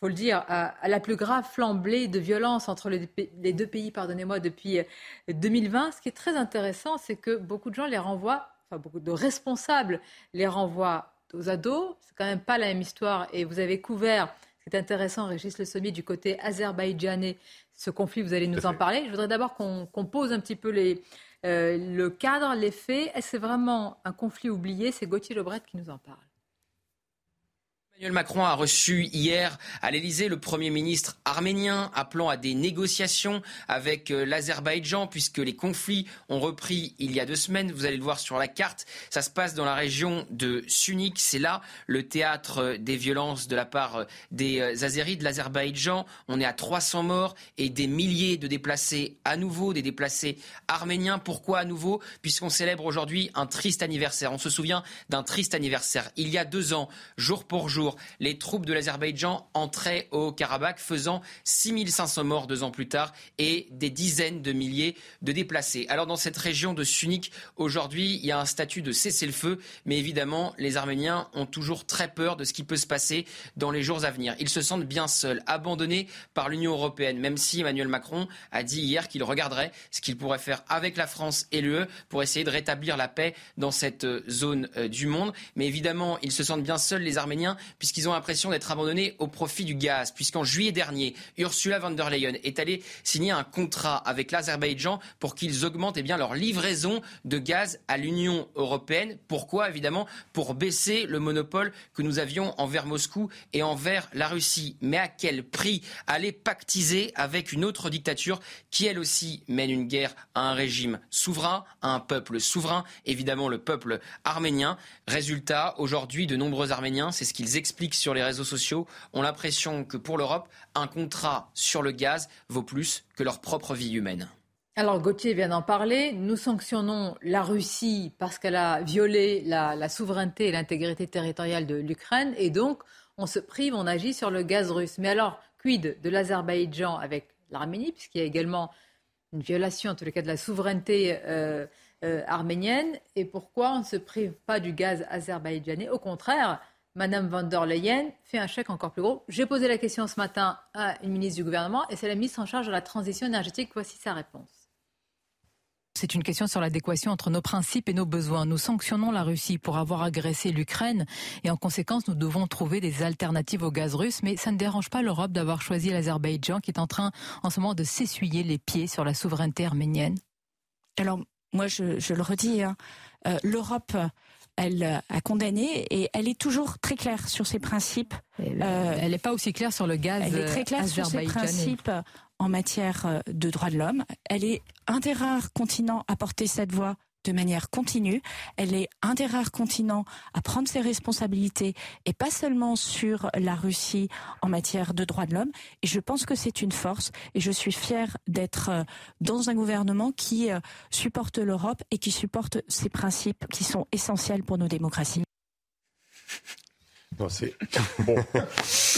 faut le dire, à, la plus grave flambée de violence entre les, les deux pays, pardonnez-moi, depuis 2020. Euh, Ce qui est très intéressant, c'est que beaucoup de gens les renvoient, enfin beaucoup de responsables les renvoient aux ados. C'est quand même pas la même histoire et vous avez couvert c'est intéressant, Régis Le Sommier, du côté azerbaïdjanais, ce conflit, vous allez nous en parler. Je voudrais d'abord qu'on pose un petit peu les, euh, le cadre, les faits. Est-ce c'est vraiment un conflit oublié? C'est Gauthier Lebret qui nous en parle. Emmanuel Macron a reçu hier à l'Elysée le Premier ministre arménien appelant à des négociations avec euh, l'Azerbaïdjan puisque les conflits ont repris il y a deux semaines. Vous allez le voir sur la carte. Ça se passe dans la région de Sunik. C'est là le théâtre des violences de la part des euh, Azéris de l'Azerbaïdjan. On est à 300 morts et des milliers de déplacés à nouveau, des déplacés arméniens. Pourquoi à nouveau? Puisqu'on célèbre aujourd'hui un triste anniversaire. On se souvient d'un triste anniversaire. Il y a deux ans, jour pour jour, les troupes de l'Azerbaïdjan entraient au Karabakh, faisant 6500 morts deux ans plus tard et des dizaines de milliers de déplacés. Alors dans cette région de Sunik, aujourd'hui, il y a un statut de cessez-le-feu, mais évidemment, les Arméniens ont toujours très peur de ce qui peut se passer dans les jours à venir. Ils se sentent bien seuls, abandonnés par l'Union européenne, même si Emmanuel Macron a dit hier qu'il regarderait ce qu'il pourrait faire avec la France et l'UE pour essayer de rétablir la paix dans cette euh, zone euh, du monde. Mais évidemment, ils se sentent bien seuls, les Arméniens, puisqu'ils ont l'impression d'être abandonnés au profit du gaz, puisqu'en juillet dernier, Ursula von der Leyen est allée signer un contrat avec l'Azerbaïdjan pour qu'ils augmentent eh bien, leur livraison de gaz à l'Union européenne. Pourquoi Évidemment, pour baisser le monopole que nous avions envers Moscou et envers la Russie. Mais à quel prix Aller pactiser avec une autre dictature qui, elle aussi, mène une guerre à un régime souverain, à un peuple souverain, évidemment le peuple arménien. Résultat, aujourd'hui, de nombreux Arméniens, c'est ce qu'ils expliquent s'expliquent sur les réseaux sociaux ont l'impression que pour l'Europe, un contrat sur le gaz vaut plus que leur propre vie humaine. Alors Gauthier vient d'en parler. Nous sanctionnons la Russie parce qu'elle a violé la, souveraineté et l'intégrité territoriale de l'Ukraine et donc on se prive, on agit sur le gaz russe. Mais alors, quid de l'Azerbaïdjan avec l'Arménie, puisqu'il y a également une violation, en tous les cas, de la souveraineté euh, euh, arménienne? Et pourquoi on ne se prive pas du gaz azerbaïdjanais? Au contraire, Madame van der Leyen fait un chèque encore plus gros. J'ai posé la question ce matin à une ministre du gouvernement et c'est la ministre en charge de la transition énergétique. Voici sa réponse. C'est une question sur l'adéquation entre nos principes et nos besoins. Nous sanctionnons la Russie pour avoir agressé l'Ukraine et en conséquence, nous devons trouver des alternatives au gaz russe. Mais ça ne dérange pas l'Europe d'avoir choisi l'Azerbaïdjan qui est en train en ce moment de s'essuyer les pieds sur la souveraineté arménienne. Alors, moi, je, le redis, hein, euh, l'Europe elle a condamné et elle est toujours très claire sur ses principes. elle n'est pas aussi claire sur le gaz. Elle est très claire sur ses principes en matière euh, de droits de l'homme. Elle est un des rares continents à porter cette voix de manière continue. Elle est un des rares continents à prendre ses responsabilités et pas seulement sur la Russie en matière de droits de l'homme. Et je pense que c'est une force et je suis fière d'être euh, dans un gouvernement qui euh, supporte l'Europe et qui supporte ces principes qui sont essentiels pour nos démocraties. [LAUGHS]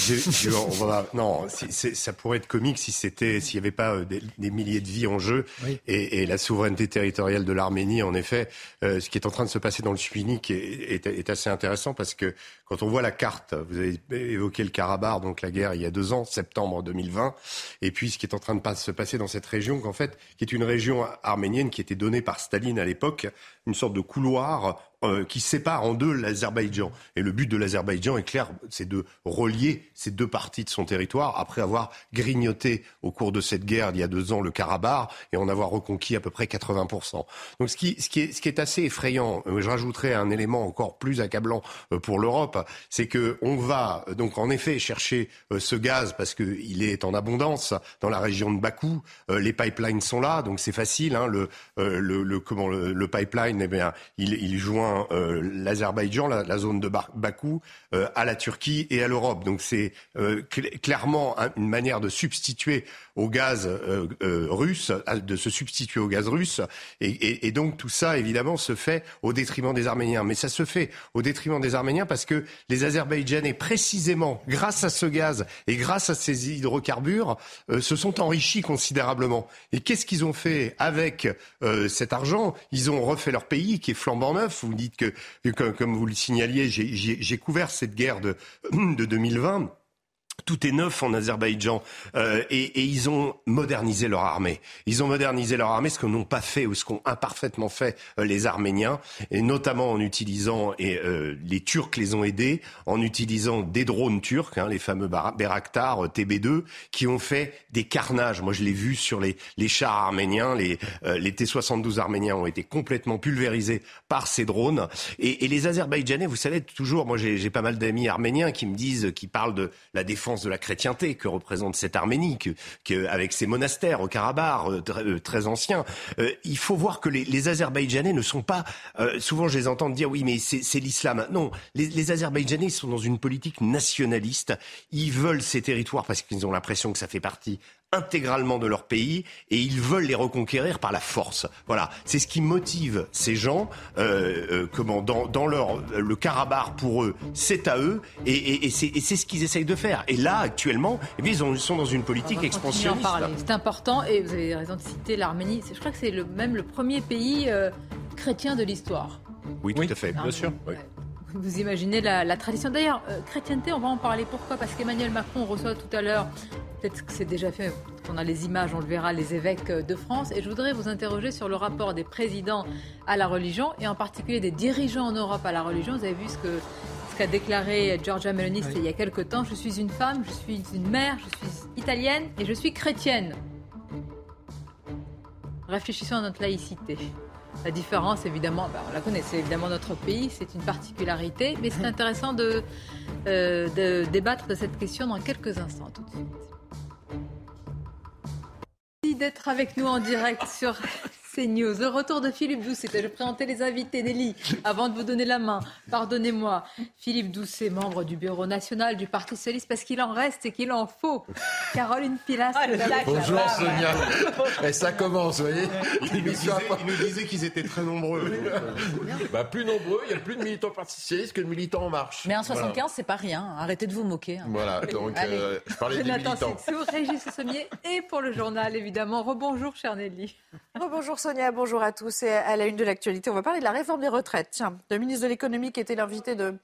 non, ça pourrait être comique si c'était, s'il n'y avait pas euh, des, milliers de vies en jeu et, la souveraineté territoriale de l'Arménie. En effet, euh, ce qui est en train de se passer dans le Suinik est, est, assez intéressant parce que quand on voit la carte, vous avez évoqué le Karabakh, donc la guerre il y a deux ans, septembre 2020, et puis ce qui est en train de se passer dans cette région, qu'en fait, qui est une région arménienne qui était donnée par Staline à l'époque, une sorte de couloir euh, qui sépare en deux l'Azerbaïdjan. Et le but de l'Azerbaïdjan est clair, c'est de relier ces deux parties de son territoire après avoir grignoté au cours de cette guerre il y a deux ans le Karabakh et en avoir reconquis à peu près 80%. Donc ce qui, ce qui, est, ce qui est assez effrayant, euh, je rajouterai un élément encore plus accablant euh, pour l'Europe, c'est que on va donc en effet chercher ce gaz parce qu'il est en abondance dans la région de Bakou. Les pipelines sont là, donc c'est facile. Hein, le, le, le, comment, le, pipeline, eh bien, il, il joint euh, l'Azerbaïdjan, la, zone de Bakou, euh, à la Turquie et à l'Europe. Donc c'est euh, clairement une manière de substituer au gaz russe, de se substituer au gaz russe. Et, et, donc tout ça, évidemment, se fait au détriment des Arméniens. Mais ça se fait au détriment des Arméniens parce que les Azerbaïdjanais, précisément grâce à ce gaz et grâce à ces hydrocarbures, se sont enrichis considérablement. Et qu'est-ce qu'ils ont fait avec cet argent? Ils ont refait leur pays qui est flambant neuf. Vous dites que, comme vous le signaliez, j'ai couvert cette guerre de, [CLEARS THROAT] de 2020 tout est neuf en Azerbaïdjan euh, et, ils ont modernisé leur armée. Ils ont modernisé leur armée, ce que n'ont pas fait ou ce qu'ont imparfaitement fait euh, les Arméniens, et notamment en utilisant et euh, les Turcs les ont aidés en utilisant des drones turcs, hein, les fameux Beraktar TB2, qui ont fait des carnages. Moi, je l'ai vu sur les, les chars arméniens, les, les T-72 arméniens ont été complètement pulvérisés par ces drones. Et, et les Azerbaïdjanais, vous savez toujours, moi j'ai pas mal d'amis arméniens qui me disent, qui parlent de la défense de la chrétienté que représente cette Arménie, que, avec ses monastères au Karabakh euh, euh, très, anciens. Euh, il faut voir que les, Azerbaïdjanais ne sont pas. souvent, je les entends dire oui, mais c'est l'islam. Non, les, les Azerbaïdjanais sont dans une politique nationaliste. Ils veulent ces territoires parce qu'ils ont l'impression que ça fait partie intégralement de leur pays et ils veulent les reconquérir par la force. Voilà, c'est ce qui motive ces gens. Euh, euh, comment dans, dans, leur le Karabakh pour eux, c'est à eux et, et, c'est ce qu'ils essayent de faire. Et là, actuellement, eh bien, ils sont dans une politique expansionniste. C'est important et vous avez raison de citer l'Arménie. Je crois que c'est le, même le premier pays euh, chrétien de l'histoire. Oui, tout à fait, bien sûr. Vous imaginez la, tradition. D'ailleurs, chrétienté, on va en parler. Pourquoi? Parce qu'Emmanuel Macron reçoit tout à l'heure Peut-être que c'est déjà fait, on a les images, on le verra, les évêques de France. Et je voudrais vous interroger sur le rapport des présidents à la religion et en particulier des dirigeants en Europe à la religion. Vous avez vu ce que ce qu'a déclaré Giorgia Meloni il y a quelque temps. Je suis une femme, je suis une mère, je suis italienne et je suis chrétienne. Réfléchissons à notre laïcité. La différence, évidemment, ben, on la connaît, c'est évidemment notre pays, c'est une particularité, mais c'est intéressant de, euh, de débattre de cette question dans quelques instants tout de suite. D'être avec nous en direct sur CNews. Le retour de Philippe Doucet. Je vais présenter les invités, Nelly, avant de vous donner la main. Pardonnez-moi. Philippe Doucet, membre du Bureau national du Parti socialiste, parce qu'il en reste et qu'il en faut. Caroline Pilas. Ah, Bonjour Sonia. [LAUGHS] Et eh, ça commence, vous voyez. Il nous disait, qu'ils étaient très nombreux. bah, plus nombreux, il y a plus de militants Parti socialiste que de militants en marche. Mais un 75, c'est pas rien. Arrêtez de vous moquer. Hein. Voilà, donc euh, je parlais des militants. Régis Sommier et pour le journal, évidemment. Rebonjour, cher Nelly. Bonjour Sonia, bonjour à tous. Et à la une de l'actualité, on va parler de la réforme des retraites. Tiens, le ministre de l'économie qui était l'invité de,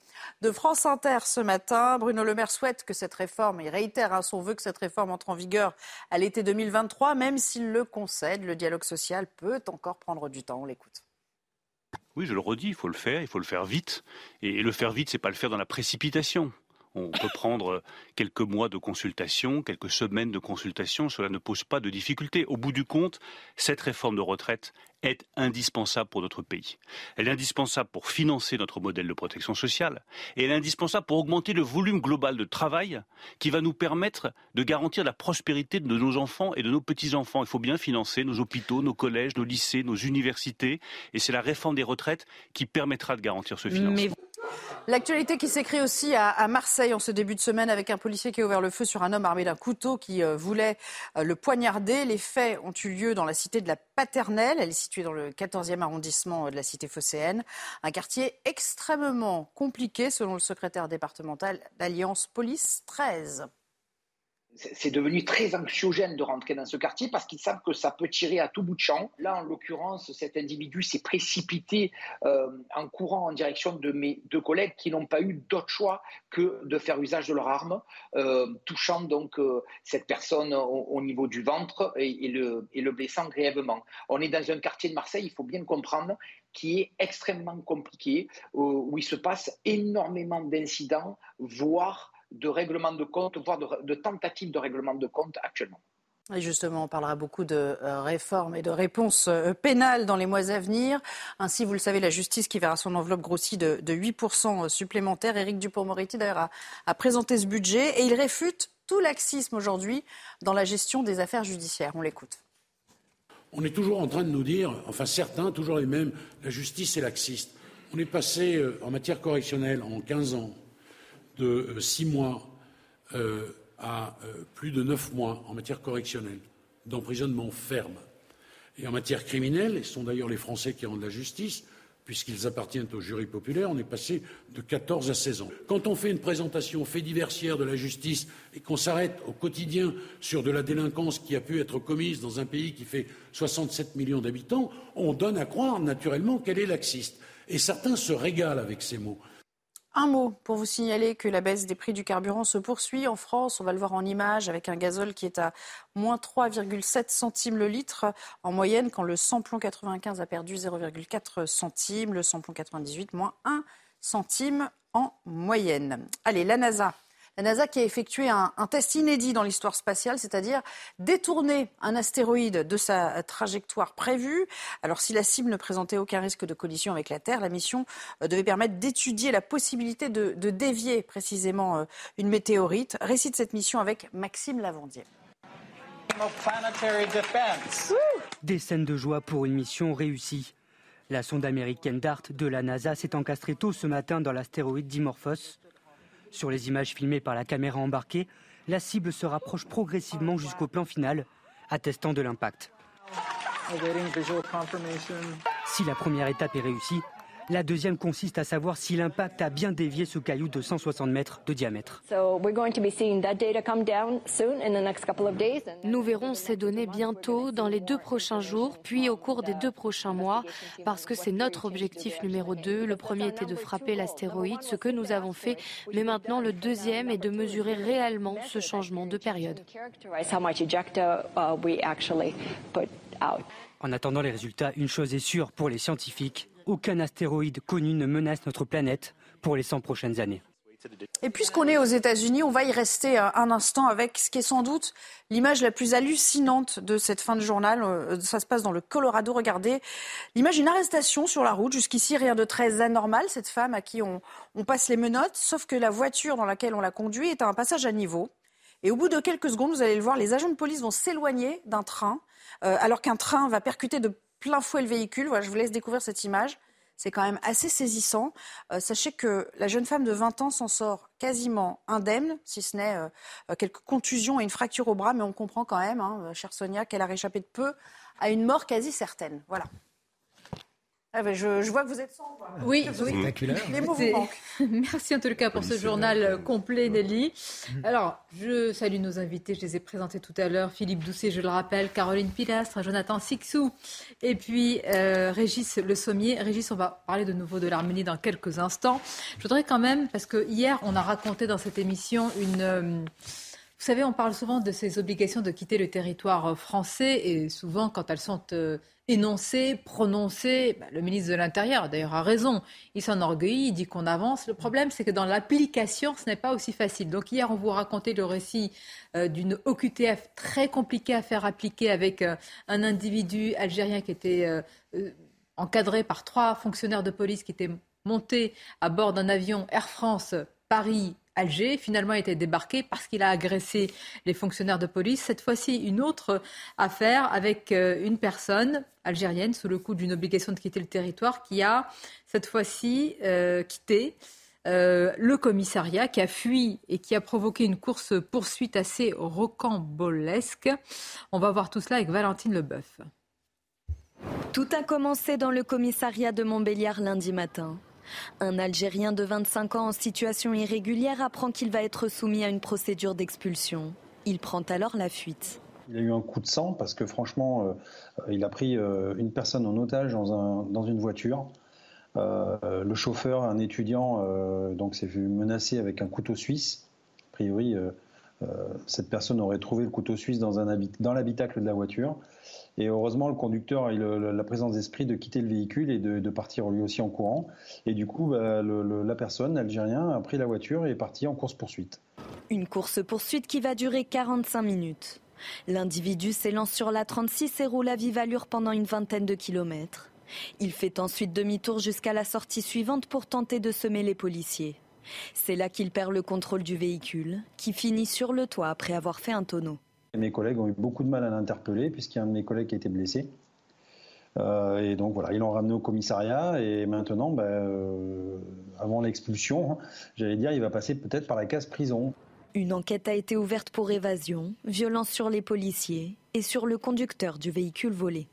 France Inter ce matin, Bruno Le Maire souhaite que cette réforme, il réitère hein, son vœu que cette réforme entre en vigueur à l'été 2023, même s'il le concède, le dialogue social peut encore prendre du temps. On l'écoute. Oui, je le redis, il faut le faire, il faut le faire vite. Et le faire vite, c'est pas le faire dans la précipitation. On peut prendre quelques mois de consultation, quelques semaines de consultation, cela ne pose pas de difficulté. Au bout du compte, cette réforme de retraite est indispensable pour notre pays. Elle est indispensable pour financer notre modèle de protection sociale et elle est indispensable pour augmenter le volume global de travail qui va nous permettre de garantir la prospérité de nos enfants et de nos petits-enfants. Il faut bien financer nos hôpitaux, nos collèges, nos lycées, nos universités et c'est la réforme des retraites qui permettra de garantir ce financement. L'actualité qui s'écrit aussi à, Marseille en ce début de semaine avec un policier qui a ouvert le feu sur un homme armé d'un couteau qui euh, voulait euh, le poignarder. Les faits ont eu lieu dans la cité de la Paternelle. Elle est située dans le 14e arrondissement euh, de la cité phocéenne. Un quartier extrêmement compliqué selon le secrétaire départemental d'Alliance Police 13 c'est devenu très anxiogène de rentrer dans ce quartier parce qu'ils savent que ça peut tirer à tout bout de champ. Là, en l'occurrence, cet individu s'est précipité euh, en courant en direction de mes deux collègues qui n'ont pas eu d'autre choix que de faire usage de leur arme, euh, touchant donc euh, cette personne au, niveau du ventre et, le, et le blessant grièvement. On est dans un quartier de Marseille, il faut bien comprendre, qui est extrêmement compliqué, où il se passe énormément d'incidents, voire de règlement de compte, voire de, tentatives de règlement de compte actuellement. Et justement, on parlera beaucoup de euh, réformes et de réponses euh, pénales dans les mois à venir. Ainsi, vous le savez, la justice qui verra son enveloppe grossie de, 8% supplémentaire. Éric Dupont-Moretti, d'ailleurs, a, présenté ce budget et il réfute tout laxisme aujourd'hui dans la gestion des affaires judiciaires. On l'écoute. On est toujours en train de nous dire, enfin certains, toujours les mêmes, la justice est laxiste. On est passé euh, en matière correctionnelle en 15 ans de euh, six mois euh, à euh, plus de neuf mois en matière correctionnelle d'emprisonnement ferme. Et en matière criminelle, et ce sont d'ailleurs les Français qui rendent la justice, puisqu'ils appartiennent au jury populaire, on est passé de 14 à 16 ans. Quand on fait une présentation fait diversière de la justice et qu'on s'arrête au quotidien sur de la délinquance qui a pu être commise dans un pays qui fait 67 millions d'habitants, on donne à croire naturellement qu'elle est laxiste. Et certains se régalent avec ces mots. Un mot pour vous signaler que la baisse des prix du carburant se poursuit en France. On va le voir en image avec un gazole qui est à moins 3,7 centimes le litre en moyenne quand le samplon 95 a perdu 0,4 centimes, le samplon 98 moins 1 centime en moyenne. Allez, la NASA la NASA qui a effectué un, test inédit dans l'histoire spatiale, c'est-à-dire détourner un astéroïde de sa trajectoire prévue. Alors si la cible ne présentait aucun risque de collision avec la Terre, la mission euh, devait permettre d'étudier la possibilité de, dévier précisément euh, une météorite. Récit de cette mission avec Maxime Lavandier. Des scènes de joie pour une mission réussie. La sonde américaine DART de la NASA s'est encastrée tôt ce matin dans l'astéroïde Dimorphos. Sur les images filmées par la caméra embarquée, la cible se rapproche progressivement jusqu'au plan final, attestant de l'impact. Si la première étape est réussie, la deuxième consiste à savoir si l'impact a bien dévié ce caillou de 160 mètres de diamètre. Nous verrons ces données bientôt dans les deux prochains jours, puis au cours des deux prochains mois, parce que c'est notre objectif numéro deux. Le premier était de frapper l'astéroïde, ce que nous avons fait, mais maintenant le deuxième est de mesurer réellement ce changement de période. En attendant les résultats, une chose est sûre pour les scientifiques, aucun astéroïde connu ne menace notre planète pour les 100 prochaines années. Et puisqu'on est aux États-Unis, on va y rester euh, un instant avec ce qui est sans doute l'image la plus hallucinante de cette fin de journal. Euh, ça se passe dans le Colorado. Regardez l'image d'une arrestation sur la route. Jusqu'ici, rien de très anormal. Cette femme à qui on, passe les menottes, sauf que la voiture dans laquelle on la conduit est à un passage à niveau. Et au bout de quelques secondes, vous allez le voir, les agents de police vont s'éloigner d'un train, euh, alors qu'un train va percuter de plein fouet le véhicule. Je vous laisse découvrir cette image. C'est quand même assez saisissant. Euh, sachez que la jeune femme de 20 ans s'en sort quasiment indemne, si ce n'est euh, quelques contusions et une fracture au bras, mais on comprend quand même, hein, chère Sonia, qu'elle a réchappé de peu à une mort quasi certaine. Voilà. Ah ben, je, vois que vous êtes sans. Oui, spectaculaire. Les mots vous manquent. [LAUGHS] Merci en tout cas pour ce journal euh, complet, Nelly. Alors, je salue nos invités, je les ai présentés tout à l'heure. Philippe Doucet, je le rappelle, Caroline Pilastre, Jonathan Sixou, et puis euh, Régis Le Sommier. Régis, on va parler de nouveau de l'Arménie dans quelques instants. Je voudrais quand même, parce que hier, on a raconté dans cette émission une. Euh, vous savez, on parle souvent de ces obligations de quitter le territoire français, et souvent, quand elles sont énoncé, prononcé. Bah, le ministre de l'Intérieur, d'ailleurs, a raison. Il s'enorgueillit, il dit qu'on avance. Le problème, c'est que dans l'application, ce n'est pas aussi facile. Donc hier, on vous racontait le récit euh, d'une OQTF très compliquée à faire appliquer avec euh, un individu algérien qui était euh, encadré par trois fonctionnaires de police qui étaient montés à bord d'un avion Air France Paris Alger, finalement a été débarqué parce qu'il a agressé les fonctionnaires de police. Cette fois-ci, une autre affaire avec euh, une personne algérienne sous le coup d'une obligation de quitter le territoire qui a cette fois-ci euh, quitté euh, le commissariat, qui a fui et qui a provoqué une course-poursuite assez rocambolesque. On va voir tout cela avec Valentine Leboeuf. Tout a commencé dans le commissariat de Montbéliard lundi matin. Un Algérien de 25 ans en situation irrégulière apprend qu'il va être soumis à une procédure d'expulsion. Il prend alors la fuite. Il a eu un coup de sang parce que franchement, euh, il a pris euh, une personne en otage dans, une voiture. Euh, le chauffeur, un étudiant, donc s'est vu menacé avec un couteau suisse. A priori, cette personne aurait trouvé le couteau suisse dans, dans l'habitacle de la voiture. Et heureusement, le conducteur a eu la présence d'esprit de quitter le véhicule et de, partir lui aussi en courant. Et du coup, bah, la personne, l'Algérien, a pris la voiture et est parti en course-poursuite. Une course-poursuite qui va durer 45 minutes. L'individu s'élance sur la 36 et roule à vive allure pendant une vingtaine de kilomètres. Il fait ensuite demi-tour jusqu'à la sortie suivante pour tenter de semer les policiers. C'est là qu'il perd le contrôle du véhicule, qui finit sur le toit après avoir fait un tonneau. Mes collègues ont eu beaucoup de mal à l'interpeller puisqu'il y a un de mes collègues qui a été blessé. Euh, et donc voilà, ils l'ont ramené au commissariat et maintenant, ben, euh, avant l'expulsion, [LAUGHS] j'allais dire, il va passer peut-être par la case prison. Une enquête a été ouverte pour évasion, violence sur les policiers et sur le conducteur du véhicule volé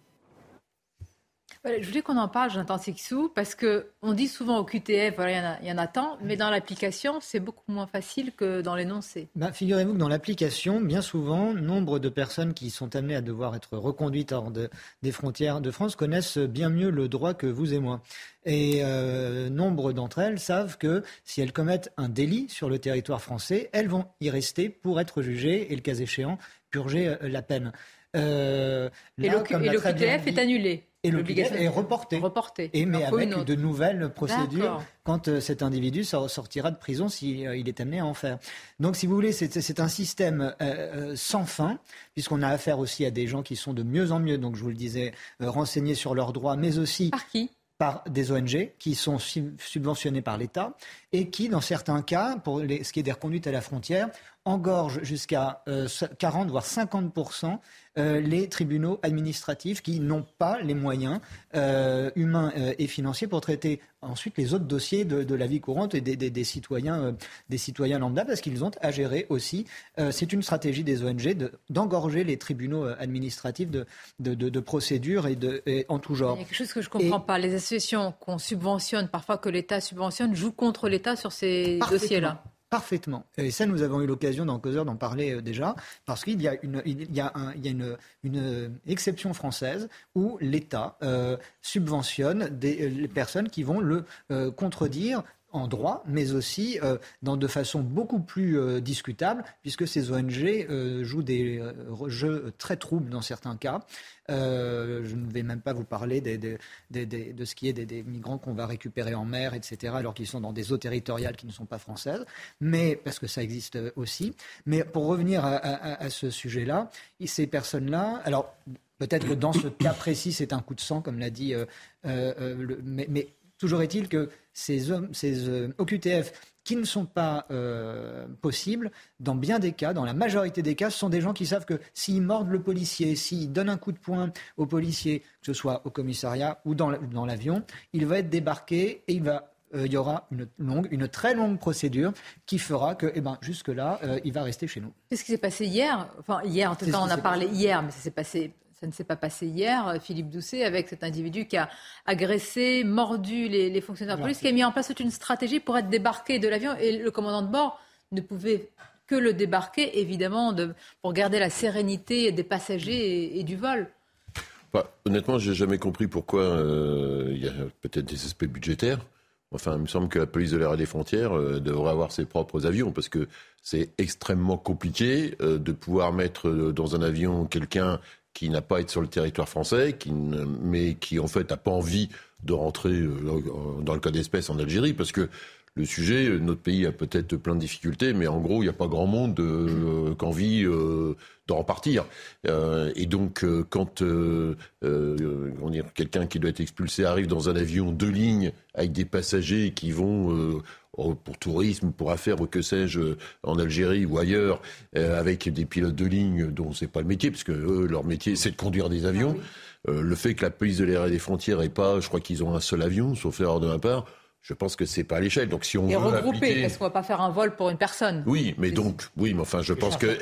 je voulais qu'on en parle, j'entends Sixou, parce qu'on dit souvent au QTF, voilà, il y, en a tant, mais dans l'application, c'est beaucoup moins facile que dans l'énoncé. Bah, figurez-vous que dans l'application, bien souvent, nombre de personnes qui sont amenées à devoir être reconduites hors des frontières de France connaissent bien mieux le droit que vous et moi. Et euh, nombre d'entre elles savent que si elles commettent un délit sur le territoire français, elles vont y rester pour être jugées et, le cas échéant, purger euh, la peine. Euh, et l'OQTF est annulé et l'obligation est reportée. Reporté. Et mais avec de nouvelles procédures quand euh, cet individu sortira de prison s'il euh, est amené à en faire. Donc, si vous voulez, c'est un système euh, sans fin, puisqu'on a affaire aussi à des gens qui sont de mieux en mieux, donc je vous le disais, renseignés sur leurs droits, mais aussi par qui? Par des ONG qui sont subventionnées par l'État et qui, dans certains cas, pour ce qui est des reconduites à la frontière, engorgent jusqu'à 40 voire 50 euh, les tribunaux administratifs qui n'ont pas les moyens euh, humains euh, et financiers pour traiter ensuite les autres dossiers de, la vie courante et des, citoyens, des citoyens lambda, parce qu'ils ont à gérer aussi. c'est une stratégie des ONG d'engorger les tribunaux administratifs de, de, procédures et, en tout genre. Il y a quelque chose que je ne comprends pas. Les associations qu'on subventionne, parfois que l'État subventionne, jouent contre l'État sur ces dossiers-là. Parfaitement. Et ça, nous avons eu l'occasion dans Causeur d'en parler euh, déjà, parce qu'il y a une, il y a une, une, exception française où l'État euh, subventionne des, les personnes qui vont le euh, contredire en droit, mais aussi euh, dans de façon beaucoup plus euh, discutable, puisque ces ONG euh, jouent des jeux très troubles dans certains cas. je ne vais même pas vous parler de ce qui est des, migrants qu'on va récupérer en mer, etc., alors qu'ils sont dans des eaux territoriales qui ne sont pas françaises, mais parce que ça existe aussi. Mais pour revenir à, ce sujet-là, ces personnes-là, alors peut-être que dans ce cas précis, c'est un coup de sang, comme l'a dit, mais, mais Toujours est-il que ces, ces OQTF qui ne sont pas euh, possibles dans bien des cas, dans la majorité des cas, ce sont des gens qui savent que s'ils mordent le policier, s'ils donnent un coup de poing au policier, que ce soit au commissariat ou dans l'avion, il va être débarqué et il va euh, il y aura une longue, une très longue procédure qui fera que, eh ben, jusque-là, euh, il va rester chez nous. Qu'est-ce qui s'est passé hier? Enfin, hier, en tout cas, on a parlé hier, mais ça s'est passé ça ne s'est pas passé hier, Philippe Doucet, avec cet individu qui a agressé, mordu les, fonctionnaires de police, qui a mis en place toute une stratégie pour être débarqué de l'avion. Et le commandant de bord ne pouvait que le débarquer, évidemment, de, pour garder la sérénité des passagers et, du vol. Bah, honnêtement, je n'ai jamais compris pourquoi euh, il y a peut-être des aspects budgétaires. Enfin, il me semble que la police de l'air et des frontières euh, devrait avoir ses propres avions parce que c'est extrêmement compliqué euh, de pouvoir mettre dans un avion quelqu'un qui n'a pas été sur le territoire français, qui mais qui en fait n'a pas envie de rentrer euh, dans le cas d'espèce en Algérie, parce que le sujet, notre pays a peut-être plein de difficultés, mais en gros, il n'y a pas grand monde euh, qui a envie euh, de repartir. et donc, quand quelqu'un qui doit être expulsé arrive dans un avion de ligne avec des passagers qui vont pour tourisme, pour affaires ou que sais-je, euh, en Algérie ou ailleurs, euh, avec des pilotes de ligne dont c'est pas le métier, parce que leur métier c'est de conduire des avions. Ah euh, le fait que la police de l'air et des frontières ait pas, je crois qu'ils ont un seul avion, sauf erreur de ma part, je pense que c'est pas à l'échelle. Donc si on et veut regrouper, parce qu'on va pas faire un vol pour une personne. Oui, mais donc oui, mais enfin je pense que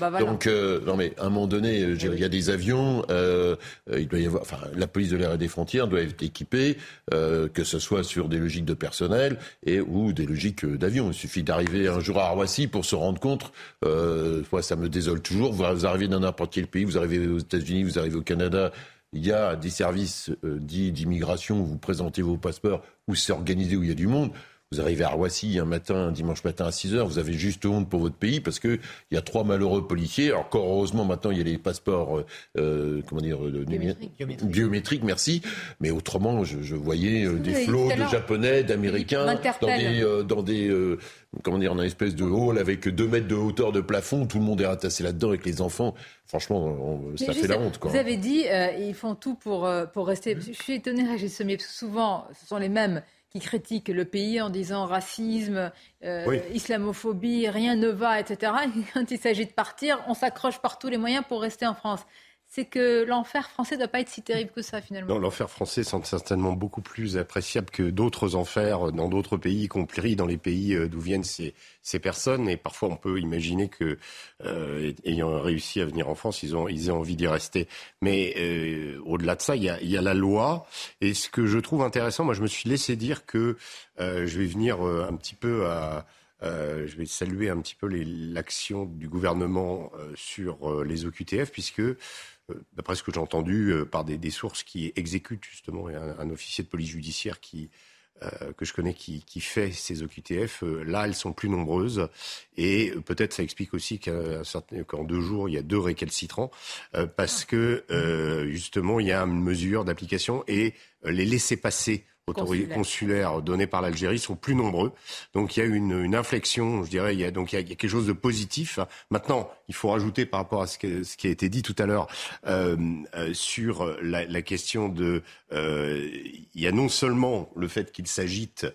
bah, donc euh, non mais à un moment donné, euh, il y a des avions, euh, il doit y avoir, enfin la police de l'air et des frontières doit être équipée, que ce soit sur des logiques de personnel et ou des logiques d'avion. Il suffit d'arriver un jour à Roissy pour se rendre compte. moi, ça me désole toujours. Vous arrivez dans n'importe quel pays, vous arrivez aux États-Unis, vous arrivez au Canada il y a des services euh, dits d'immigration où vous présentez vos passeports, où c'est organisé, où il y a du monde. Vous arrivez à Roissy un matin, un dimanche matin à 6 heures, vous avez juste honte pour votre pays parce qu'il y a trois malheureux policiers. Encore heureusement, maintenant, il y a les passeports euh, euh comment dire, euh, biométriques. biométriques. merci. Mais autrement, je, je voyais des flots de Japonais, d'Américains dans des, dans des comment dire, dans une espèce de hall avec deux mètres de hauteur de plafond. Tout le monde est ratassé là-dedans avec les enfants. Franchement, ça fait la honte. Quoi. Vous avez dit, euh, ils font tout pour, pour rester. Je suis étonné, Régis Sommier, parce que souvent, ce sont les mêmes qui critiquent le pays en disant racisme, euh, islamophobie, rien ne va, etc. Et [LAUGHS] quand il s'agit de partir, on s'accroche par tous les moyens pour rester en France c'est que l'enfer français ne doit pas être si terrible que ça finalement. Non, l'enfer français est certainement beaucoup plus appréciable que d'autres enfers dans d'autres pays, y compris dans les pays euh, d'où viennent ces, ces, personnes. Et parfois, on peut imaginer que, euh, ayant réussi à venir en France, ils, ont, ils aient envie d'y rester. Mais euh, au-delà de ça, il y, a, il y, a, la loi. Et ce que je trouve intéressant, moi, je me suis laissé dire que je vais venir un petit peu à... je vais saluer un petit peu l'action du gouvernement sur les OQTF, puisque d'après ce que j'ai entendu euh, par des, sources qui exécutent justement un, officier de police judiciaire qui euh, que je connais qui, fait ces OQTF, là elles sont plus nombreuses. Et peut-être ça explique aussi qu'en deux jours il y a deux récalcitrants parce que justement il y a une mesure d'application et les laisser passer consulaires données par l'Algérie sont plus nombreux. Donc il y a une, une inflexion, je dirais, il y a, donc il y a, quelque chose de positif. Maintenant, il faut rajouter par rapport à ce, que, ce qui a été dit tout à l'heure euh, euh, sur la, la, question de... Euh, il y a non seulement le fait qu'il s'agite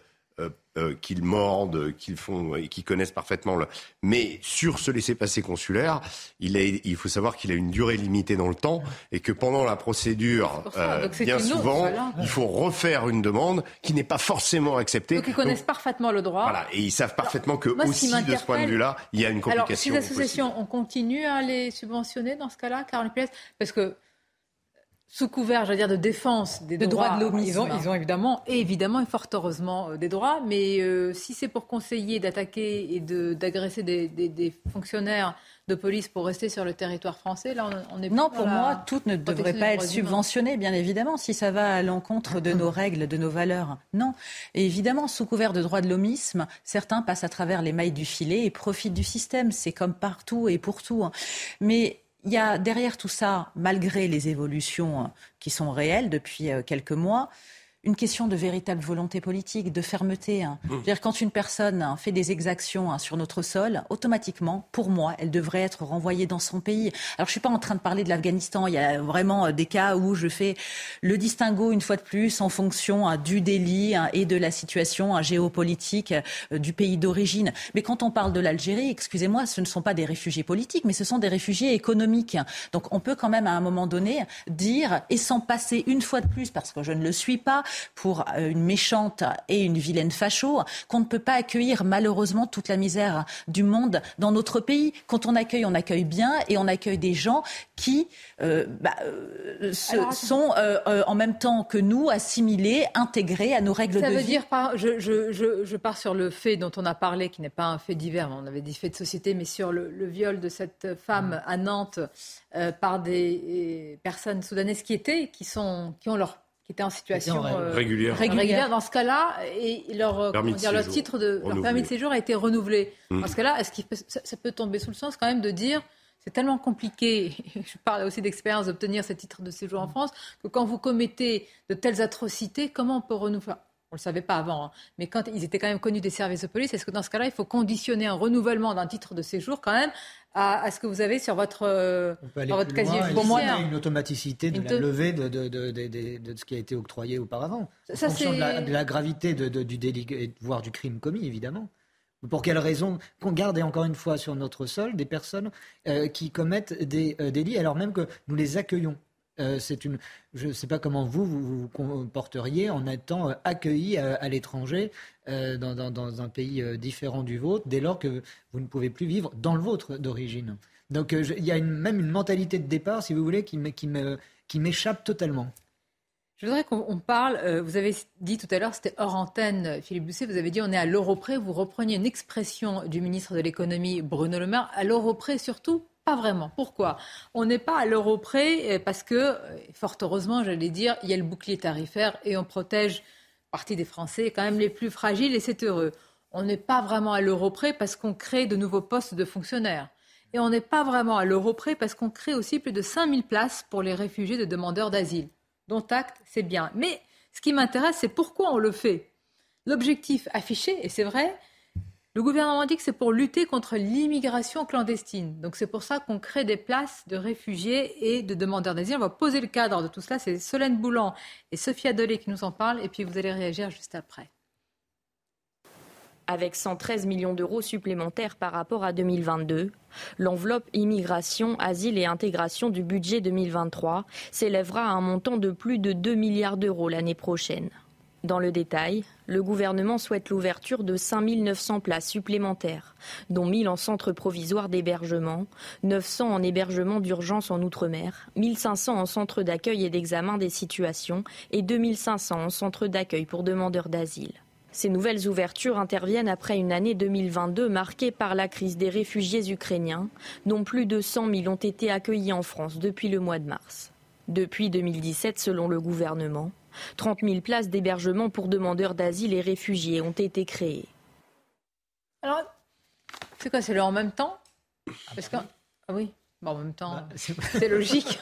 euh, qu'ils mordent, qu'ils font et qu'ils connaissent parfaitement. Le... Mais sur ce laisser-passer consulaire, il, est, il faut savoir qu'il a une durée limitée dans le temps et que pendant la procédure, euh, bien souvent, il faut refaire une demande qui n'est pas forcément acceptée. Donc ils connaissent parfaitement le droit. Voilà, et ils savent parfaitement que aussi de ce point de vue-là, il y a une complication. Alors, ces associations, on continue à les subventionner dans ce cas-là, Caroline Place Parce que sous couvert, dire, de défense des droits, de l'homme, ils ont, ils ont évidemment, et évidemment et fort heureusement euh, des droits, mais euh, si c'est pour conseiller d'attaquer et d'agresser des, des, fonctionnaires de police pour rester sur le territoire français, là on, est Non, pour moi, tout ne devrait pas être subventionné, bien évidemment, si ça va à l'encontre de nos règles, de nos valeurs. Non. Et évidemment, sous couvert de droits de l'homisme, certains passent à travers les mailles du filet et profitent du système. C'est comme partout et pour tout. Hein. Mais il y a derrière tout ça, malgré les évolutions qui sont réelles depuis euh, quelques mois, une question de véritable volonté politique, de fermeté. Hein. Mmh. dire quand une personne hein, fait des exactions hein, sur notre sol, automatiquement, pour moi, elle devrait être renvoyée dans son pays. Alors je suis pas en train de parler de l'Afghanistan. Il y a vraiment euh, des cas où je fais le distinguo une fois de plus en fonction du délit et de la situation géopolitique euh, du pays d'origine. Mais quand on parle de l'Algérie, excusez-moi, ce ne sont pas des réfugiés politiques, mais ce sont des réfugiés économiques. Donc on peut quand même à un moment donné dire, et sans passer une fois de plus, parce que je ne le suis pas, pour euh, une méchante et une vilaine facho, qu'on ne peut pas accueillir malheureusement toute la misère du monde dans notre pays. Quand on accueille, on accueille bien et on accueille des gens qui euh, bah, euh, sont en même temps que nous assimilés, intégrés à nos règles Ça de vie. Ça veut dire, je, je, je, je, pars sur le fait dont on a parlé, qui n'est pas un fait divers, on avait dit fait de société, mais sur le, le viol de cette femme à Nantes par des personnes soudanaises qui étaient, qui, sont, qui ont leur qui étaient en situation euh, régulière. régulière. Dans ce cas-là, et leur, euh, comment dire, leur titre de leur permis de séjour a été renouvelé. Mmh. Dans ce cas-là, est-ce que ça, ça, peut tomber sous le sens quand même de dire c'est tellement compliqué, [LAUGHS] je parle aussi d'expérience d'obtenir ce titre de séjour en France, que quand vous commettez de telles atrocités, comment on peut renouveler? On ne le savait pas avant, hein, mais quand ils étaient quand même connus des services de police, est-ce que dans ce cas-là, il faut conditionner un renouvellement d'un titre de séjour quand même à, ce que vous avez sur votre, euh, votre casier Pour moi, il y a une automaticité de la levée de, de, de, ce qui a été octroyé auparavant. Ça, en fonction de la, gravité du délit, voire du crime commis, évidemment. Pour quelle raison qu'on garde, encore une fois, sur notre sol des personnes euh, qui commettent des euh, délits alors même que nous les accueillons euh, c'est une, je ne sais pas comment vous, vous comporteriez en étant euh, accueilli à, l'étranger euh, dans, un pays différent du vôtre, dès lors que vous ne pouvez plus vivre dans le vôtre d'origine. Donc il y a même une mentalité de départ, si vous voulez, qui, m'échappe totalement. Je voudrais qu'on parle, vous avez dit tout à l'heure, c'était hors antenne, Philippe Bousset, vous avez dit on est à l'euro près, vous repreniez une expression du ministre de l'économie Bruno Le Maire, à l'euro près surtout pas vraiment. Pourquoi? On n'est pas à l'euro près euh, parce que, euh, fort heureusement, j'allais dire, il y a le bouclier tarifaire et on protège partie des Français, quand même les plus fragiles, et c'est heureux. On n'est pas vraiment à l'euro près parce qu'on crée de nouveaux postes de fonctionnaires. Et on n'est pas vraiment à l'euro près parce qu'on crée aussi plus de 5000 places pour les réfugiés de demandeurs d'asile. Dont acte, c'est bien. Mais ce qui m'intéresse, c'est pourquoi on le fait? L'objectif affiché, et c'est vrai, le gouvernement dit que c'est pour lutter contre l'immigration clandestine. Donc c'est pour ça qu'on crée des places de réfugiés et de demandeurs d'asile. On va poser le cadre de tout cela. C'est Solène Boulan et Sophia Dolé qui nous en parlent. Et puis vous allez réagir juste après. Avec 113 millions d'euros supplémentaires par rapport à 2022, l'enveloppe immigration, asile et intégration du budget 2023 s'élèvera à un montant de plus de 2 milliards d'euros l'année prochaine. Dans le détail, le gouvernement souhaite l'ouverture de 5 900 places supplémentaires, dont 1000 en centre provisoire d'hébergement, 900 en hébergement d'urgence en Outre-mer, 1500 en centre d'accueil et d'examen des situations et 2500 en centre d'accueil pour demandeurs d'asile. Ces nouvelles ouvertures interviennent après une année 2022 marquée par la crise des réfugiés ukrainiens, dont plus de 100 000 ont été accueillis en France depuis le mois de mars. Depuis 2017, selon le gouvernement, 30 000 places d'hébergement pour demandeurs d'asile et réfugiés ont été créées. Alors, c'est quoi C'est le en même temps? Parce que... Ah oui. Bon, en même temps, bah, c'est logique.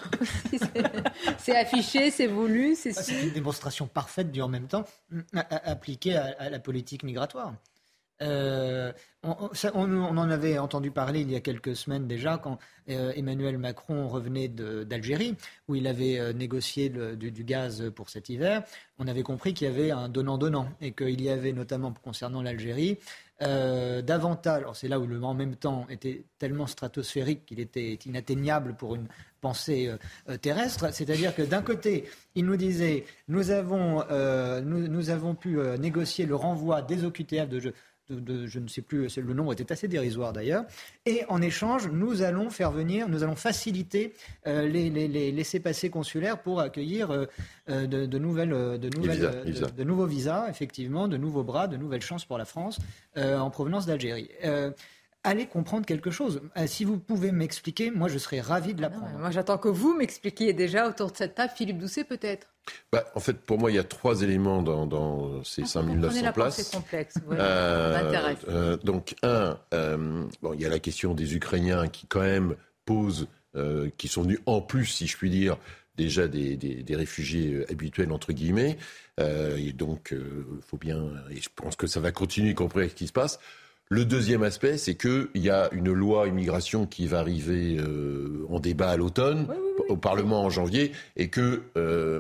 [LAUGHS] c'est affiché, c'est voulu. C'est une démonstration parfaite du en même temps appliquée à la politique migratoire. Euh, on, en avait entendu parler il y a quelques semaines déjà quand euh, Emmanuel Macron revenait d'Algérie, où il avait euh, négocié du, gaz pour cet hiver. On avait compris qu'il y avait un donnant-donnant et qu'il y avait notamment concernant l'Algérie davantage, alors c'est là où le en même temps était tellement stratosphérique qu'il était inatteignable pour une pensée terrestre, c'est-à-dire que d'un côté, il nous disait nous avons, nous, avons pu négocier le renvoi des OQTF de, je ne sais plus, le nombre était assez dérisoire d'ailleurs. Et en échange, nous allons faire venir, nous allons faciliter euh, les, laissés-passer consulaires pour accueillir euh, euh, de, nouvelles, de, nouvelles, de, nouveaux visas, effectivement, de nouveaux bras, de nouvelles chances pour la France en provenance d'Algérie. Allez comprendre quelque chose. si vous pouvez m'expliquer, moi je serais ravi de l'apprendre. Moi j'attends que vous m'expliquiez déjà autour de cette table, Philippe Doucet peut-être. Bah, en fait, pour moi, il y a trois éléments dans, ces 5900 ah, places. C'est complexe. Euh, euh, donc, un, euh, bon, il y a la question des Ukrainiens qui, quand même, posent, qui sont venus en plus, si je puis dire, déjà des, des, réfugiés habituels, entre guillemets. et donc, il faut bien, et je pense que ça va continuer, y compris avec ce qui se passe. Le deuxième aspect, c'est qu'il y a une loi immigration qui va arriver euh, en débat à l'automne, au Parlement en janvier, et que euh,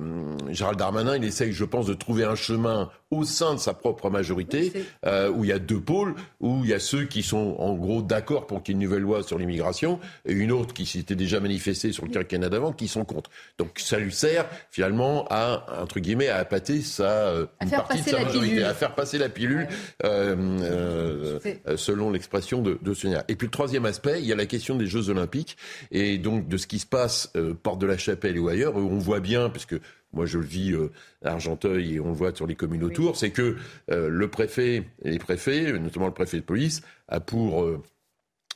Gérald Darmanin, il essaye, je pense, de trouver un chemin au sein de sa propre majorité, euh, où il y a deux pôles, où il y a ceux qui sont en gros d'accord pour qu'il y ait une nouvelle loi sur l'immigration, et une autre qui s'était déjà manifestée sur le quinquennat d'avant, qui sont contre. Donc ça lui sert finalement à, entre guillemets, à appâter sa, une partie de sa majorité, à faire passer la pilule, euh, selon l'expression de, de Sonia. Et puis le troisième aspect, il y a la question des Jeux Olympiques, et donc de ce qui se passe porte de la Chapelle ou ailleurs, où on voit bien, puisque moi je le vis euh, à Argenteuil et on le voit sur les communes autour, c'est que euh, le préfet et les préfets, notamment le préfet de police, a pour euh,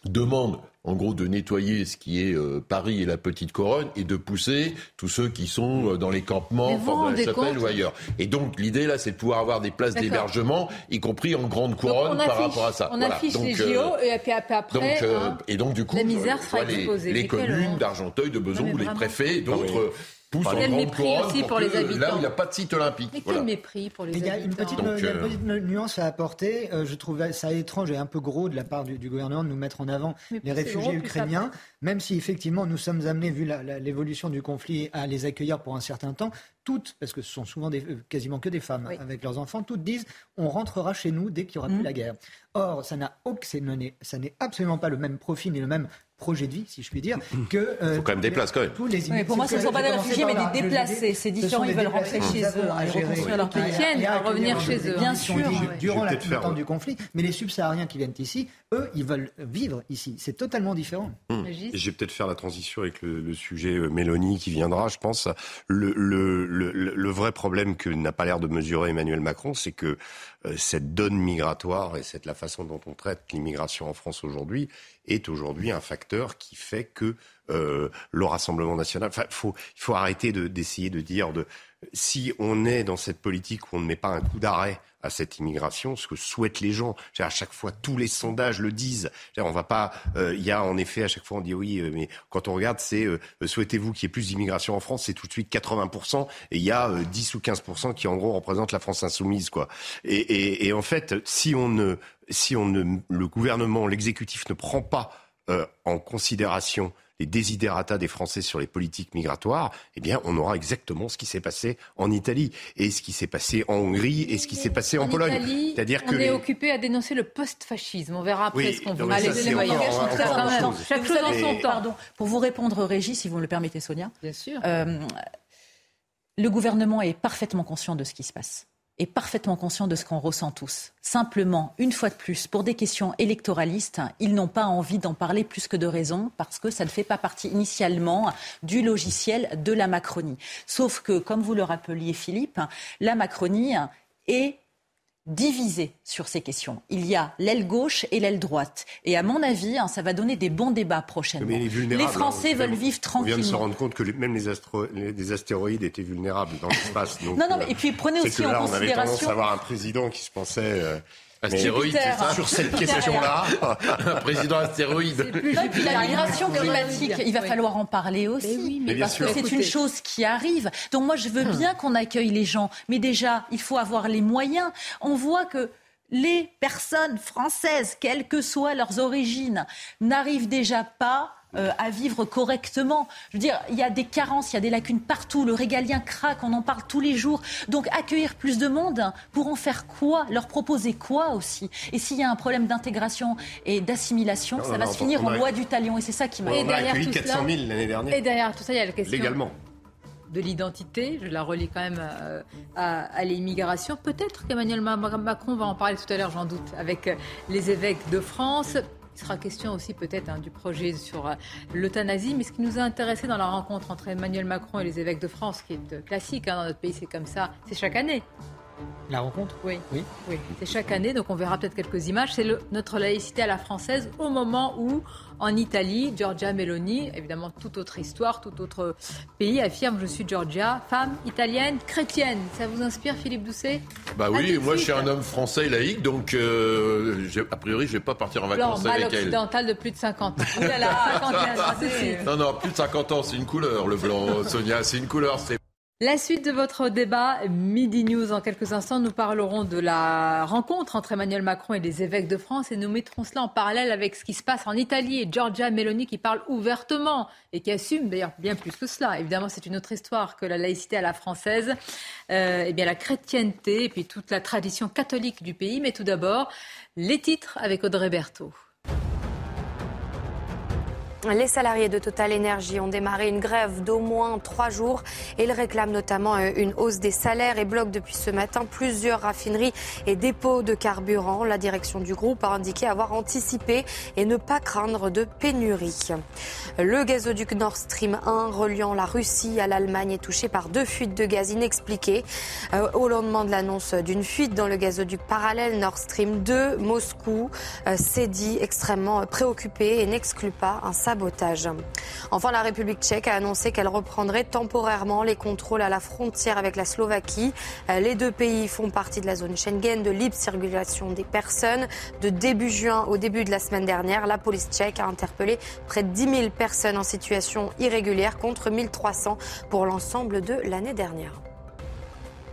demande en gros de nettoyer ce qui est Paris et la petite couronne et de pousser tous ceux qui sont dans les campements, fort de la chapelle ou ailleurs. Et donc l'idée là, c'est de pouvoir avoir des places d'hébergement, y compris en grande couronne par rapport à ça. On affiche les JO et puis après. Donc, hein, et donc du coup, la misère sera les, les communes d'Argenteuil, de Besançon ou les préfets, d'autres pousse en mépris aussi pour, les habitants. Là où il n'y a pas de site olympique. Mais quel mépris pour les habitants. Il y a une petite, euh, nuance à apporter. Euh, je trouve ça étrange et un peu gros de la part du, gouvernement de nous mettre en avant les réfugiés ukrainiens, même si effectivement nous sommes amenés, vu l'évolution du conflit, à les accueillir pour un certain temps toutes, parce que ce sont souvent des, euh, quasiment que des femmes avec leurs enfants, toutes disent on rentrera chez nous dès qu'il n'y aura plus mmh. la guerre. Or, ça n'a ça n'est absolument pas le même profil ni le même projet de vie, si je puis dire, que. Il faut quand même des places, quand même. Tous les pour moi, ce ne sont pas des réfugiés, mais des déplacés. C'est différent, ils veulent rentrer chez eux, ils reconstruire leur pays. Ils revenir chez eux. Bien sûr. Durant la temps du conflit. Mais les subsahariens qui viennent ici, eux, ils veulent vivre ici. C'est totalement différent. Hum. Je vais peut-être faire la transition avec le, sujet euh, Mélanie qui viendra, je pense. Le, le, le vrai problème que n'a pas l'air de mesurer Emmanuel Macron, c'est que euh, cette donne migratoire et cette la façon dont on traite l'immigration en France aujourd'hui est aujourd'hui un facteur qui fait que euh, le Rassemblement national. Enfin, faut, il faut arrêter d'essayer de, dire de si on est dans cette politique où on ne met pas un coup d'arrêt à cette immigration, ce que souhaitent les gens. À chaque fois, tous les sondages le disent. On va pas. Euh, il y a en effet à chaque fois on dit oui, euh, mais quand on regarde, c'est souhaitez-vous qu'il y ait plus d'immigration en France, c'est tout de suite 80% et il y a 10 ou 15% qui en gros représentent la France insoumise, quoi. Et, et, et en fait, si on ne, si on ne, le gouvernement, l'exécutif ne prend pas en considération les désidérata des Français sur les politiques migratoires, eh bien, on aura exactement ce qui s'est passé en Italie et ce qui s'est passé en Hongrie et ce qui s'est passé en, Pologne. C'est-à-dire que on est occupé à dénoncer le post-fascisme. On verra après ce qu'on veut. Allez, les Chaque chose en son temps. Pardon. Pour vous répondre, Régis, si vous me le permettez, Sonia. Bien sûr. Euh, le gouvernement est parfaitement conscient de ce qui se passe est parfaitement conscient de ce qu'on ressent tous. Simplement, une fois de plus, pour des questions électoralistes, ils n'ont pas envie d'en parler plus que de raison parce que ça ne fait pas partie initialement du logiciel de la Macronie. Sauf que, comme vous le rappeliez, Philippe, la Macronie est divisé sur ces questions. Il y a l'aile gauche et l'aile droite. Et à mon avis, hein, ça va donner des bons débats prochainement. les, Français hein, veulent vivre tranquillement. On vient de se rendre compte que même les, astéroïdes étaient vulnérables dans l'espace. [LAUGHS] non, non, mais, et puis prenez aussi en là, considération... On avait tendance à avoir un président qui se pensait... Euh, Astéroïde, c'est ça. Sur cette question-là, un président astéroïde. Et puis la migration climatique, il va falloir en parler aussi, mais parce que c'est une chose qui arrive. Donc moi, je veux bien qu'on accueille les gens, mais déjà, il faut avoir les moyens. On voit que les personnes françaises, quelles que soient leurs origines, n'arrivent déjà pas euh, à vivre correctement. Je veux dire, il y a des carences, il y a des lacunes partout. Le régalien craque, on en parle tous les jours. Donc accueillir plus de monde, pour en faire quoi? Leur proposer quoi aussi? Et s'il y a un problème d'intégration et d'assimilation, ça va se finir en loi du talion. Et c'est ça qui m'a... On a accueilli 400 000 l'année dernière. Et derrière tout ça, il y a la question... Légalement de l'identité. Je la relie quand même euh, à, à l'immigration. Peut-être qu'Emmanuel Macron va en parler tout à l'heure, j'en doute, avec euh, les évêques de France. Il sera question aussi peut-être hein, du projet sur euh, l'euthanasie. Mais ce qui nous a intéressé dans la rencontre entre Emmanuel Macron et les évêques de France, qui est classique hein, dans notre pays, c'est comme ça, c'est chaque année. La rencontre? Oui. Oui. oui. C'est chaque année, donc on verra peut-être quelques images. C'est notre laïcité à la française au moment où, en Italie, Giorgia Meloni, évidemment toute autre histoire, tout autre pays, affirme Je suis Giorgia, femme italienne, chrétienne. Ça vous inspire, Philippe Doucet? Bah oui, moi je suis un homme français laïque, donc euh, a priori je ne vais pas partir en vacances avec elle. occidental de plus de 50 ans. [LAUGHS] non, non, plus de 50 ans, c'est une couleur, le blanc, Sonia, c'est une couleur. C'est la suite de votre débat, Midi News. En quelques instants, nous parlerons de la rencontre entre Emmanuel Macron et les évêques de France et nous mettrons cela en parallèle avec ce qui se passe en Italie et Giorgia Meloni qui parle ouvertement et qui assume d'ailleurs bien plus que cela. Évidemment, c'est une autre histoire que la laïcité à la française, euh, et bien la chrétienté et puis toute la tradition catholique du pays. Mais tout d'abord, les titres avec Audrey Berthaud. Les salariés de Total Energy ont démarré une grève d'au moins trois jours. Ils réclament notamment euh, une hausse des salaires et bloquent depuis ce matin plusieurs raffineries et dépôts de carburant. La direction du groupe a indiqué avoir anticipé et ne pas craindre de pénurie. Le gazoduc Nord Stream 1 reliant la Russie à l'Allemagne est touché par deux fuites de gaz inexpliquées. Euh, au lendemain de l'annonce d'une fuite dans le gazoduc parallèle Nord Stream 2, Moscou euh, s'est dit extrêmement préoccupé et n'exclut pas un Enfin, la République tchèque a annoncé qu'elle reprendrait temporairement les contrôles à la frontière avec la Slovaquie. Les deux pays font partie de la zone Schengen de libre circulation des personnes. De début juin au début de la semaine dernière, la police tchèque a interpellé près de 10 000 personnes en situation irrégulière contre 1300 pour l'ensemble de l'année dernière.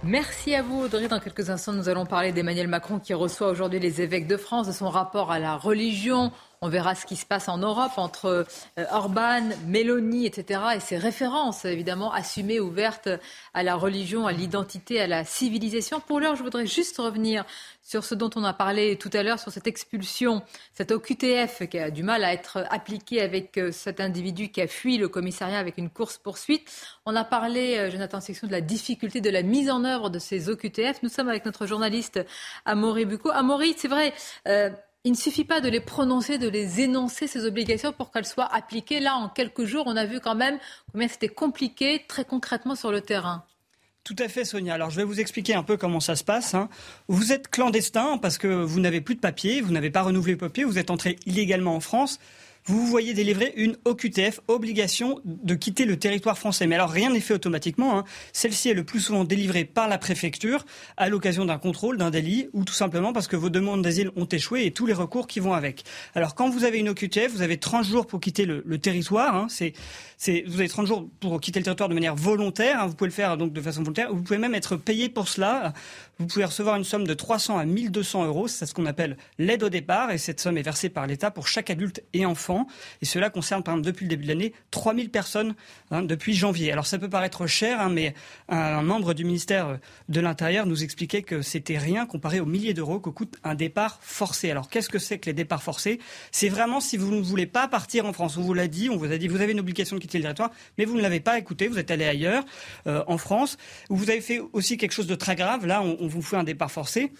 Merci à vous Audrey. Dans quelques instants, nous allons parler d'Emmanuel Macron qui reçoit aujourd'hui les évêques de France, de son rapport à la religion. On verra ce qui se passe en Europe entre euh, Orban, Mélanie, etc. Et ses références, évidemment, assumées, ouvertes à la religion, à l'identité, à la civilisation. Pour l'heure, je voudrais juste revenir sur ce dont on a parlé tout à l'heure, sur cette expulsion, cette OQTF qui a du mal à être appliquée avec euh, cet individu qui a fui le commissariat avec une course-poursuite. On a parlé, euh, Jonathan Section, de la difficulté de la mise en œuvre de ces OQTF. Nous sommes avec notre journaliste Amaury Bucco. Amaury, c'est vrai, il ne suffit pas de les prononcer, de les énoncer, ces obligations, pour qu'elles soient appliquées. Là, en quelques jours, on a vu quand même combien c'était compliqué très concrètement sur le terrain. Tout à fait, Sonia. Alors, je vais vous expliquer un peu comment ça se passe. Hein. Vous êtes clandestin parce que vous n'avez plus de papier, vous n'avez pas renouvelé le papier, vous êtes entré illégalement en France vous voyez délivrer une OQTF, obligation de quitter le territoire français. Mais alors rien n'est fait automatiquement. Hein. Celle-ci est le plus souvent délivrée par la préfecture à l'occasion d'un contrôle, d'un délit, ou tout simplement parce que vos demandes d'asile ont échoué et tous les recours qui vont avec. Alors quand vous avez une OQTF, vous avez 30 jours pour quitter le, territoire. Hein. Vous avez 30 jours pour quitter le territoire de manière volontaire. Hein. Vous pouvez le faire donc de façon volontaire. Vous pouvez même être payé pour cela. Vous pouvez recevoir une somme de 300 à 1200 euros. C'est ce qu'on appelle l'aide au départ. Et cette somme est versée par l'État pour chaque adulte et enfant. Et cela concerne, par exemple, depuis le début de l'année, 3000 personnes hein, depuis janvier. Alors ça peut paraître cher, hein, mais un, membre du ministère de l'Intérieur nous expliquait que c'était rien comparé aux milliers d'euros que coûte un départ forcé. Alors qu'est-ce que c'est que les départs forcés? C'est vraiment si vous ne voulez pas partir en France. On vous l'a dit, on vous a dit, vous avez une obligation de quitter le territoire, mais vous ne l'avez pas écouté, vous êtes allé ailleurs, euh, en France. Vous avez fait aussi quelque chose de très grave. Là, on, vous fait un départ forcé.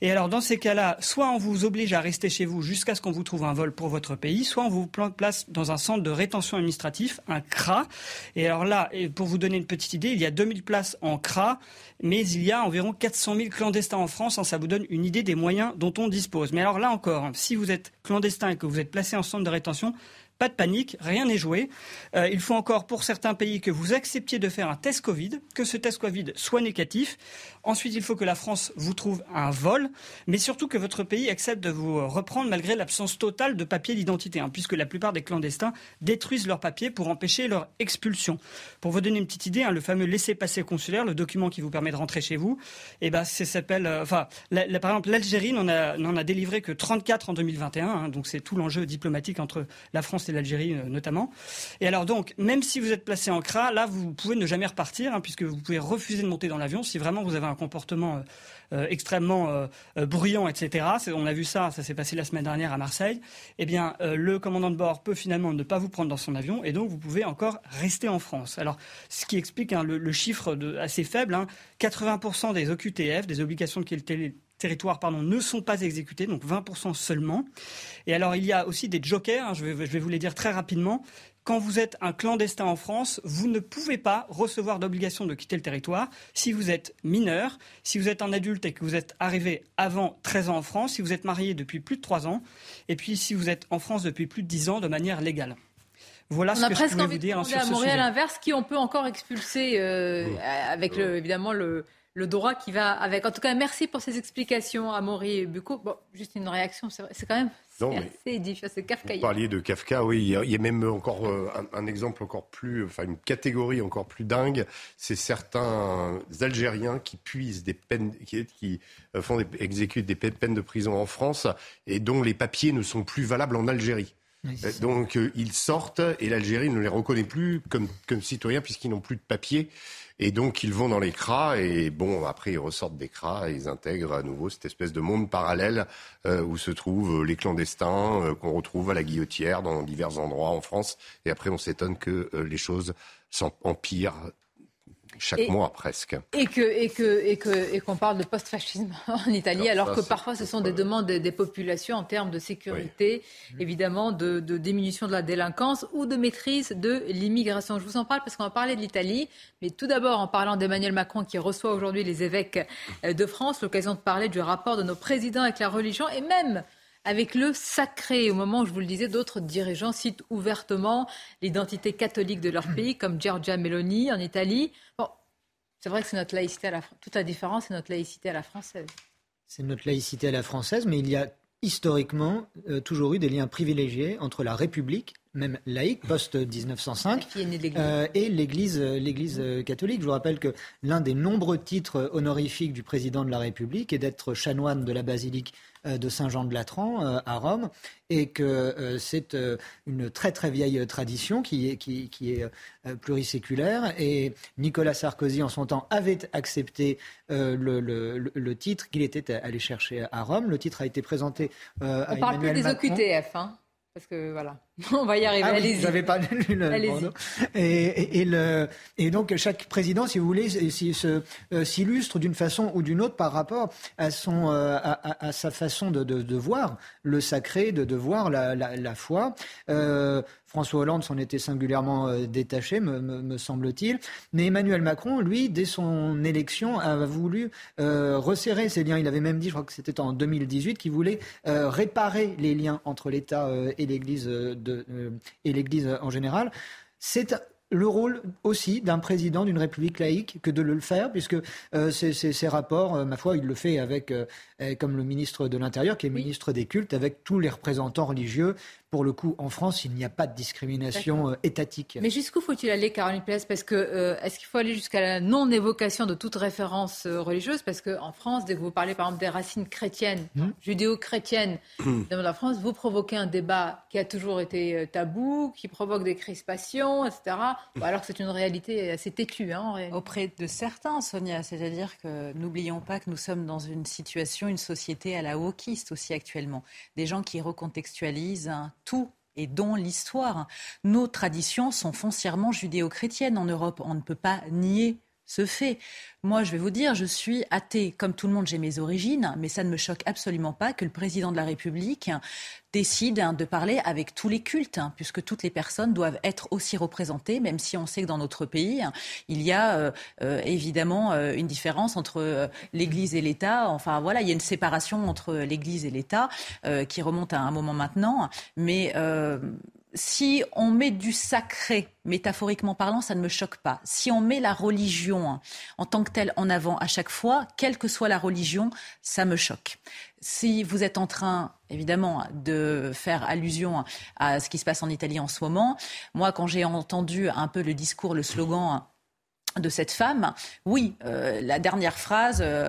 Et alors dans ces cas-là, soit on vous oblige à rester chez vous jusqu'à ce qu'on vous trouve un vol pour votre pays, soit on vous place dans un centre de rétention administratif, un CRA. Et alors là, pour vous donner une petite idée, il y a 2000 places en CRA, mais il y a environ 400 000 clandestins en France. Hein, ça vous donne une idée des moyens dont on dispose. Mais alors là encore, hein, si vous êtes clandestin et que vous êtes placé en centre de rétention, pas de panique, rien n'est joué. Euh, il faut encore pour certains pays que vous acceptiez de faire un test Covid, que ce test Covid soit négatif. Ensuite, il faut que la France vous trouve un vol, mais surtout que votre pays accepte de vous reprendre malgré l'absence totale de papier d'identité, hein, puisque la plupart des clandestins détruisent leurs papiers pour empêcher leur expulsion. Pour vous donner une petite idée, hein, le fameux laissez-passer consulaire, le document qui vous permet de rentrer chez vous, eh ben, ça s'appelle, euh, par exemple, l'Algérie n'en a, a, délivré que 34 en 2021, hein, donc c'est tout l'enjeu diplomatique entre la France et l'Algérie euh, notamment. Et alors donc, même si vous êtes placé en CRA, là, vous pouvez ne jamais repartir, hein, puisque vous pouvez refuser de monter dans l'avion si vraiment vous avez un comportement euh, euh, extrêmement bruyant, etc. On a vu ça, ça s'est passé la semaine dernière à Marseille. Eh bien, le commandant de bord peut finalement ne pas vous prendre dans son avion, et donc vous pouvez encore rester en France. Alors, ce qui explique hein, le, chiffre assez faible, 80% des OQTF, des obligations de territoires pardon, ne sont pas exécutés, donc 20% seulement. Et alors il y a aussi des jokers, hein, je, vais, je vais vous les dire très rapidement. quand vous êtes un clandestin en France, vous ne pouvez pas recevoir d'obligation de quitter le territoire si vous êtes mineur, si vous êtes un adulte et que vous êtes arrivé avant 13 ans en France, si vous êtes marié depuis plus de 3 ans, et puis si vous êtes en France depuis plus de 10 ans de manière légale. Voilà ce que je pouvais vous dire sur ce Montréal inverse, qui on peut encore expulser euh, avec évidemment le, le droit qui va avec. En tout cas, merci pour ces explications à Maury et Bucco. Bon, juste une réaction, c'est quand même assez difficile, c'est Kafka. Vous parliez de Kafka, oui, il y a, même encore euh, un, exemple encore plus, enfin une catégorie encore plus dingue, c'est certains Algériens qui puisent des peines, qui, euh, font des, exécutent des peines de prison en France et dont les papiers ne sont plus valables en Algérie. Euh, donc ils sortent et l'Algérie ne les reconnaît plus comme, comme citoyens puisqu'ils n'ont plus de papiers. Et donc ils vont dans les cras et bon après ils ressortent des cras et ils intègrent à nouveau cette espèce de monde parallèle euh, où se trouvent les clandestins euh, qu'on retrouve à la guillotière dans divers endroits en France. Et après on s'étonne que euh, les choses s'empirent chaque mois presque. Et que et que et que et qu'on parle de post-fascisme [LAUGHS] en Italie, alors, que parfois ce sont des demandes des, populations en termes de sécurité, évidemment, de, de, diminution de la délinquance ou de maîtrise de l'immigration. Je vous en parle parce qu'on va parler de l'Italie, mais tout d'abord en parlant d'Emmanuel Macron qui reçoit aujourd'hui les évêques euh, de France, l'occasion de parler du rapport de nos présidents avec la religion et même avec le sacré. Au moment où je vous le disais, d'autres dirigeants citent ouvertement l'identité catholique de leur pays, comme Giorgia Meloni en Italie. Bon, c'est vrai que c'est notre laïcité à la toute la différence, c'est notre laïcité à la française. C'est notre laïcité à la française, mais il y a historiquement euh, toujours eu des liens privilégiés entre la République, même laïque, post-1905, euh, et l'Église, euh, l'Église catholique. Je vous rappelle que l'un des nombreux titres honorifiques du président de la République est d'être chanoine de la basilique euh, de Saint-Jean de Latran euh, à Rome et que euh, c'est une très très vieille tradition qui est, qui, est pluriséculaire et Nicolas Sarkozy en son temps avait accepté le, titre qu'il était allé chercher à Rome. Le titre a été présenté à On parle plus des OQTF, hein parce que voilà, [LAUGHS] on va y arriver. Ah Allez-y. vous n'avez pas lu le et, et, le, et, donc chaque président, si vous voulez, euh, s'illustre d'une façon ou d'une autre par rapport à, son, euh, à, sa façon de, de, de, voir le sacré, de, de voir la, la, la foi. Euh, François Hollande s'en était singulièrement détaché, me, semble-t-il. Mais Emmanuel Macron, lui, dès son élection, a voulu euh, resserrer ces liens. Il avait même dit, je crois que c'était en 2018, qu'il voulait euh, réparer les liens entre l'État et l'Église et l'Église en général. C'est le rôle aussi d'un président d'une république laïque que de le faire, puisque ces, rapports, ma foi, il le fait avec, comme le ministre de l'Intérieur, qui est ministre des cultes, avec tous les représentants religieux pour le coup, en France, il n'y a pas de discrimination euh, étatique. Mais jusqu'où faut-il aller, Caroline Pérez Parce que euh, est-ce qu'il faut aller jusqu'à la non-évocation de toute référence euh, religieuse? Parce qu'en France, dès que vous parlez par exemple des racines chrétiennes, hmm. judéo-chrétiennes dans la France, vous provoquez un débat qui a toujours été tabou, qui provoque des crispations, etc. alors que c'est une réalité assez têtue. Hein, Auprès de certains, Sonia, c'est-à-dire que n'oublions pas que nous sommes dans une situation, une société à la wokiste aussi actuellement. Des gens qui recontextualisent tout et dont l'histoire. Nos traditions sont foncièrement judéo-chrétiennes en Europe. On ne peut pas nier ce fait. Moi, je vais vous dire, je suis athée. Comme tout le monde, j'ai mes origines, mais ça ne me choque absolument pas que le président de la République décide de parler avec tous les cultes, hein, puisque toutes les personnes doivent être aussi représentées, même si on sait que dans notre pays, il y a euh, euh, évidemment euh, une différence entre l'Église et l'État. Enfin, voilà, il y a une séparation entre l'Église et l'État qui remonte à un moment maintenant. Mais si on met du sacré, métaphoriquement parlant, ça ne me choque pas. Si on met la religion en tant que telle en avant à chaque fois, quelle que soit la religion, ça me choque. Si vous êtes en train, évidemment, de faire allusion à ce qui se passe en Italie en ce moment, moi, quand j'ai entendu un peu le discours, le slogan de cette femme, oui, euh, la dernière phrase, euh,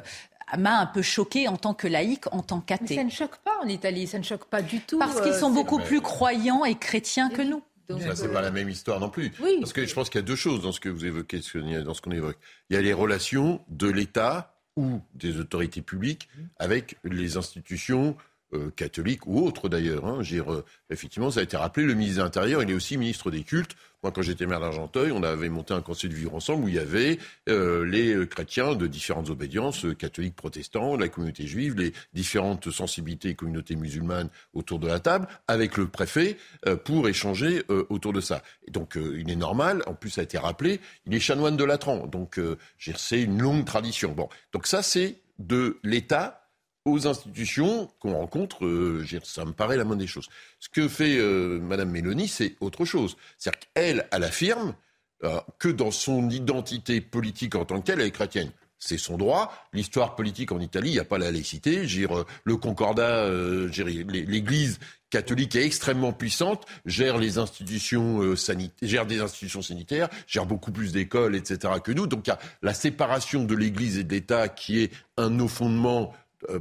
m'a un peu choqué en tant que laïque, en tant qu'athée. Ça ne choque pas en Italie, ça ne choque pas du tout. Parce qu'ils euh, sont beaucoup plus croyants et chrétiens que nous. Ça, c'est pas la même histoire non plus. Parce que je pense qu'il y a deux choses dans ce que vous évoquez, dans ce qu'on évoque. Il y a les relations de l'État ou des autorités publiques avec les institutions euh, catholique ou autre d'ailleurs. Hein. Euh, effectivement, ça a été rappelé, le ministre de l'Intérieur, il est aussi ministre des cultes. Moi, quand j'étais maire d'Argenteuil, on avait monté un conseil de vivre ensemble où il y avait euh, les chrétiens de différentes obédiences, catholiques, protestants, la communauté juive, les différentes sensibilités et communautés musulmanes autour de la table, avec le préfet, pour échanger autour de ça. Et donc, il est normal, en plus ça a été rappelé, il est chanoine de Latran. Donc, c'est une longue tradition. Donc ça, c'est de l'État aux institutions qu'on rencontre, euh, ça me paraît la moindre des choses. Ce que fait euh, Madame Mélanie, c'est autre chose. C'est-à-dire qu'elle, elle affirme euh, que dans son identité politique en tant que telle, elle est chrétienne. C'est son droit. L'histoire politique en Italie, il n'y a pas la laïcité. Dire, le concordat, l'Église catholique est extrêmement puissante, gère les institutions sanitaires, gère des institutions sanitaires, gère beaucoup plus d'écoles, etc. que nous. Donc il y a la séparation de l'Église et de l'État qui est un nos fondements euh,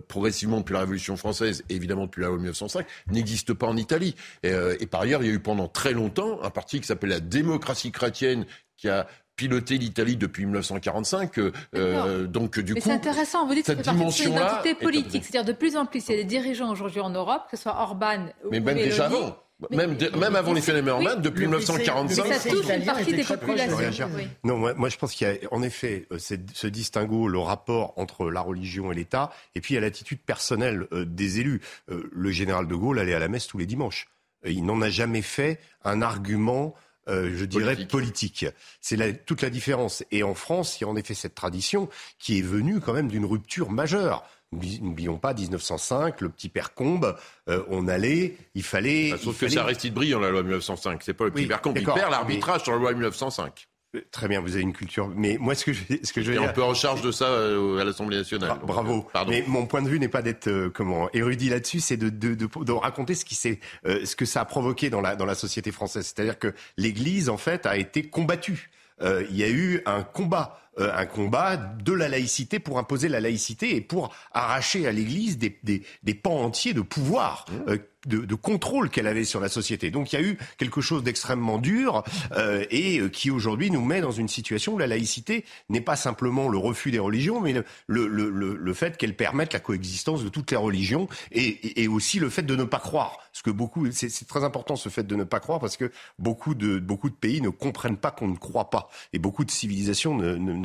progressivement depuis la Révolution française et évidemment depuis la loi 1905, n'existe pas en Italie. Euh, et, par ailleurs, il y a eu pendant très longtemps un parti qui s'appelle la démocratie chrétienne qui a piloté l'Italie depuis 1945. Euh, donc du Mais c'est intéressant, vous dites que c'est une identité politique, c'est-à-dire de plus en plus, il y a des dirigeants aujourd'hui en Europe, que ce soit Orban Mais même déjà avant même, même avant les phénomènes depuis 1945. Mais ça touche une partie des populations. Non, moi, moi, je pense qu'il y a en effet euh, ce distinguo, le rapport entre la religion et l'État, et puis il y a l'attitude personnelle euh, des élus. Euh, le général de Gaulle allait à la messe tous les dimanches. Il n'en a jamais fait un argument je dirais, politique. C'est toute la différence. Et en France, il y a en effet cette tradition qui est venue quand même d'une rupture majeure. N'oublions pas 1905, le petit père Combe, euh, on allait, il fallait. Ah, sauf que ça reste brillant la loi 1905. C'est pas le petit père Combe, il perd l'arbitrage sur la loi 1905. Euh, très bien, vous avez une culture. Mais moi, ce que je, ce que je veux un peu en charge de ça euh, à l'Assemblée nationale. bravo. Mais mon point de vue n'est pas d'être comment érudit là-dessus, c'est de, de, de, raconter ce qui s'est, ce que ça a provoqué dans la dans la société française. C'est-à-dire que l'Église, en fait, a été combattue. il y a eu un combat euh, un combat de la laïcité pour imposer la laïcité et pour arracher à l'Église des, des, des pans entiers de pouvoir. Mmh. Euh, de, de, contrôle qu'elle avait sur la société. Donc il y a eu quelque chose d'extrêmement dur euh, et euh, qui aujourd'hui nous met dans une situation où la laïcité n'est pas simplement le refus des religions, mais le, le, le, le fait qu'elle permette la coexistence de toutes les religions et, et, aussi le fait de ne pas croire. Ce que beaucoup, c'est très important ce fait de ne pas croire parce que beaucoup de beaucoup de pays ne comprennent pas qu'on ne croit pas et beaucoup de civilisations,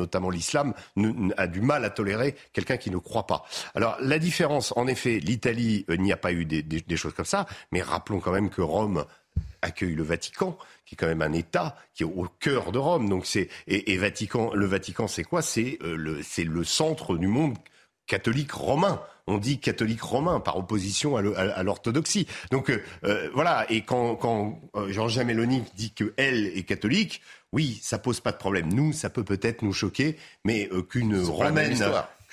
notamment l'islam, a du mal à tolérer quelqu'un qui ne croit pas. Alors la différence, en effet, l'Italie euh, n'y a pas eu des, choses comme ça. Mais rappelons quand même que Rome accueille le Vatican, qui est quand même un État qui est au cœur de Rome. Et, le Vatican, c'est quoi? C'est euh, c'est le centre du monde catholique romain. On dit catholique romain par opposition à l'orthodoxie. Donc euh, euh, voilà. Et quand, quand Jean-Jean Mélanie dit que elle est catholique, oui, ça pose pas de problème. Nous, ça peut peut-être nous choquer, mais qu'une romaine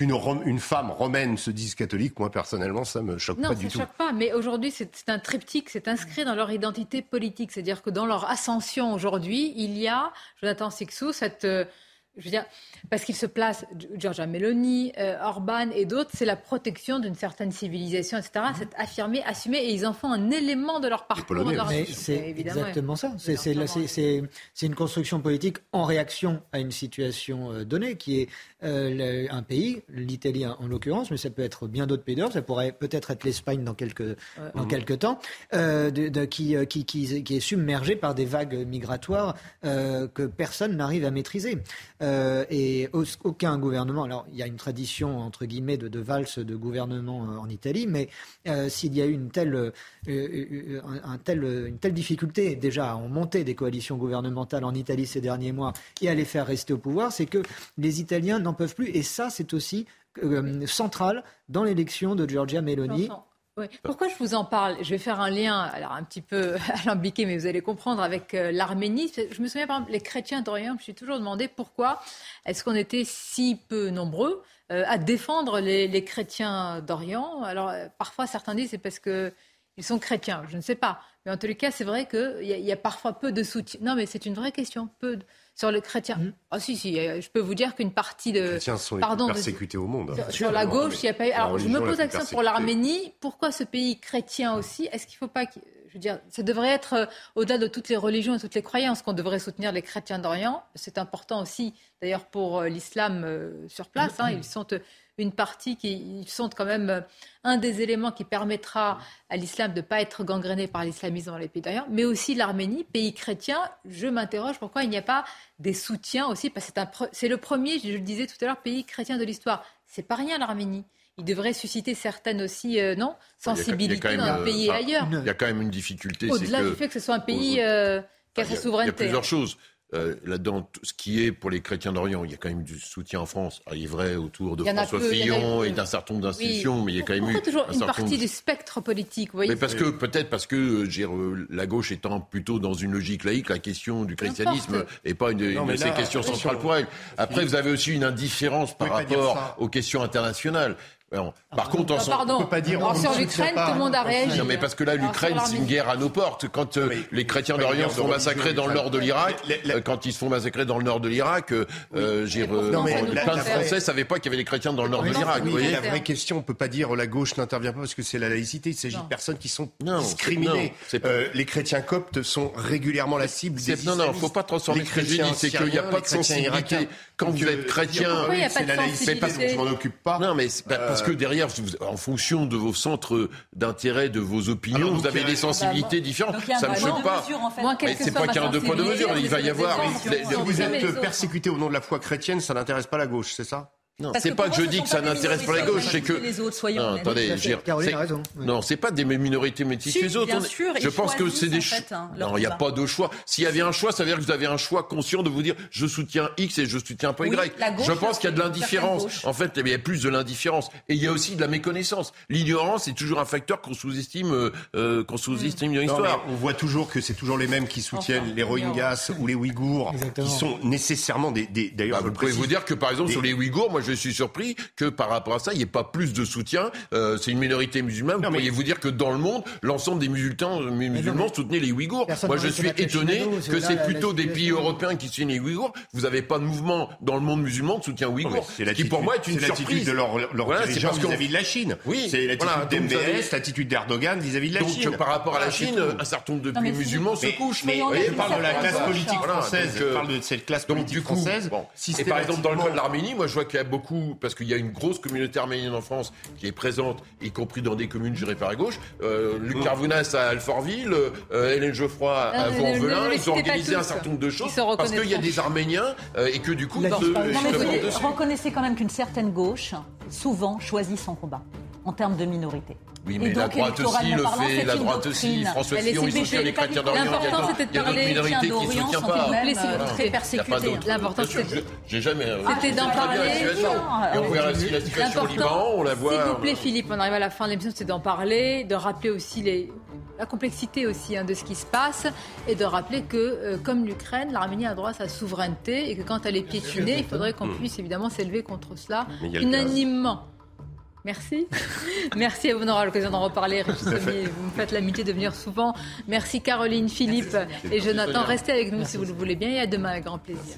qu'une une femme romaine se dise catholique, moi personnellement, ça me choque pas du tout. Non, ça choque pas. Mais aujourd'hui, c'est un triptyque, c'est inscrit dans leur identité politique. C'est-à-dire que dans leur ascension aujourd'hui, il y a, Jonathan Sixou, cette euh, je veux dire, parce qu'il se place, Giorgia Meloni, euh, Orban et d'autres, c'est la protection d'une certaine civilisation, etc. Mhm. C'est affirmé, assumé, et ils en font un élément de leur parcours. c'est exactement ça. C'est une construction politique en réaction à une situation euh, donnée, qui est euh, un pays, l'Italie en l'occurrence, mais ça peut être bien d'autres pays d'Europe, ça pourrait peut-être être l'Espagne dans quelques, dans quelques temps, de, qui, qui, qui, qui, est submergé par des vagues migratoires que personne n'arrive à maîtriser. Euh, et aucun gouvernement. Alors, il y a une tradition entre guillemets de, valse de gouvernement euh, en Italie, mais euh, s'il y a eu une telle difficulté déjà à monter des coalitions gouvernementales en Italie ces derniers mois et à les faire rester au pouvoir, c'est que les Italiens n'en peuvent plus. Et ça, c'est aussi central dans l'élection de Giorgia Meloni. Pourquoi je vous en parle? Je vais faire un lien, alors un petit peu [LAUGHS] alambiqué, mais vous allez comprendre, avec euh, l'Arménie. Je me souviens, par exemple, les chrétiens d'Orient, je me suis toujours demandé pourquoi est-ce qu'on était si peu nombreux euh, à défendre les, chrétiens d'Orient. Alors, euh, parfois, certains disent c'est parce que ils sont chrétiens, je ne sais pas. Mais en tous les cas, c'est vrai qu'il y, y, a parfois peu de soutien. Non, mais c'est une vraie question. Peu de sur le chrétien. Mmh. Ah si, si, euh, je peux vous dire qu'une partie de... Les chrétiens sont les pardon, persécutés au monde. Sur, la gauche, il n'y a pas eu... Alors, je me pose la question pour l'Arménie. Pourquoi ce pays chrétien aussi? Est-ce qu'il ne faut pas... Je veux dire, ça devrait être euh, au-delà de toutes les religions et toutes les croyances qu'on devrait soutenir les chrétiens d'Orient. C'est important aussi, d'ailleurs, pour euh, l'islam sur place. Hein. Ils sont une partie qui sont quand même un des éléments qui permettra à l'islam de ne pas être gangréné par l'islamisme dans les pays d'ailleurs, mais aussi l'Arménie, pays chrétien. Je m'interroge pourquoi il n'y a pas des soutiens aussi, parce que c'est le premier, je le disais tout à l'heure, pays chrétien de l'histoire. C'est pas rien l'Arménie il devrait susciter certaines aussi, euh, non, sensibilités dans un pays et ailleurs. Il y a quand même une difficulté. Au-delà du fait que ce soit un pays euh, qui a sa souveraineté. Il y a plusieurs choses. Euh, là-dedans, ce qui est pour les chrétiens d'Orient, il y a quand même du soutien en France. il est vrai autour de François Fillon et d'un certain nombre d'institutions, mais il y a quand même eu toujours une partie du spectre politique. Vous voyez, mais parce que peut-être parce que euh, la gauche étant plutôt dans une logique laïque, la question du christianisme n'est pas une, de ces questions centrales pour elle. Après, vous avez aussi une indifférence par rapport aux questions internationales. Par contre, on, ne peut pas dire. sur l'Ukraine, tout le monde a réagi. Non, mais parce que là, l'Ukraine, c'est une guerre à nos portes. Quand euh, les chrétiens d'Orient se font massacrer dans le nord de l'Irak, euh, quand ils se font massacrer dans le nord de l'Irak, euh, plein de Français ne savaient pas qu'il y avait des chrétiens dans le nord de l'Irak. La vraie question, on peut pas dire la gauche n'intervient pas parce que c'est la laïcité. Il s'agit de personnes qui sont discriminées. les chrétiens coptes sont régulièrement la cible des Non, non, il ne faut pas transformer ce que C'est qu'il n'y a pas de sensibilité. Quand vous êtes chrétien, c'est la laïcité. Parce que je m'en occupe pas. Non, mais parce que derrière, en fonction de vos centres d'intérêt, de vos opinions, vous avez des sensibilités différentes. Ça ne me choque pas. Mais c'est pas qu'il y a un deux poids deux mesures. Il va y avoir. Vous êtes persécuté au nom de la foi chrétienne, ça n'intéresse pas la gauche, c'est ça? C'est pas que je dis que ça n'intéresse pas la gauche, c'est que. Les autres, non, attendez, Caroline a raison. Non, c'est pas des minorités métisses que les autres. Bien sûr, je pense que c'est des choix. Hein, non, il n'y a pas de choix. S'il y avait un choix, ça veut dire que vous avez un choix conscient de vous dire je soutiens X et je soutiens pas Y. je pense qu'il y a de l'indifférence. En fait, il y a plus de l'indifférence. Et il y a aussi de la méconnaissance. L'ignorance est toujours un facteur qu'on sous-estime, euh, euh qu'on sous-estime dans l'histoire. On voit toujours que c'est toujours les mêmes qui soutiennent les Rohingyas ou les Ouïghours, qui sont nécessairement des. D'ailleurs, bah, vous pouvez vous dire que par exemple sur les Ouïghours, moi je suis surpris que par rapport à ça, il n'y ait pas plus de soutien. Euh, c'est une minorité musulmane. Vous pourriez vous dire que dans le monde, l'ensemble des musulmans, musulmans soutenaient les Ouïghours? Moi, je suis étonné que c'est plutôt des pays européens qui soutiennent les Ouïghours. Vous n'avez pas de mouvement dans le monde musulman de soutien Ouïghour. C'est qui pour moi est une surprise de leur, leur voilà, vis-à-vis de la Chine. Oui, c'est l'attitude d'MBS, l'attitude d'Erdogan vis-à-vis de la Chine. Donc par rapport à la Chine, un certain nombre de pays musulmans se couchent. Mais on parle de la classe politique française. Euh, parle de cette classe politique française. Et par exemple dans le cas de l'Arménie, moi je vois qu'il y a beaucoup parce qu'il y a une grosse communauté arménienne en France qui est présente, y compris dans des communes gérées par la gauche. Euh, Luc Carvounas à Alfortville, euh, Hélène Geoffroy à Vaux-en-Velin. Ils ont organisé un certain nombre de choses parce qu'il y a des Arméniens euh, et que du coup... Non, mais vous reconnaissez quand même qu'une certaine gauche, souvent, choisit son combat en termes de minorité. Oui, mais la droite aussi le fait, la droite aussi. François Fillon, il soutient les chrétiens d'Orient. L'important, c'était de parler des minorités qui ne soutiennent pas. Très persécutés. L'important, c'était... J'ai jamais... C'était d'en parler. Et on verra la situation au Liban, on la voit... S'il vous plaît, Philippe, on arrive à la fin de l'émission, c'est d'en parler, de rappeler aussi les la complexité aussi hein, de ce qui se passe et de rappeler que, euh, comme l'Ukraine, l'Arménie a droit à sa souveraineté et que quand elle est piétinée, il faudrait qu'on puisse évidemment s'élever contre cela unanimement. Merci. [LAUGHS] Merci à vous. On aura l'occasion d'en reparler. vous me faites l'amitié de venir souvent. Merci Caroline, Philippe et Jonathan. Restez avec nous si vous le voulez bien et à demain avec grand plaisir.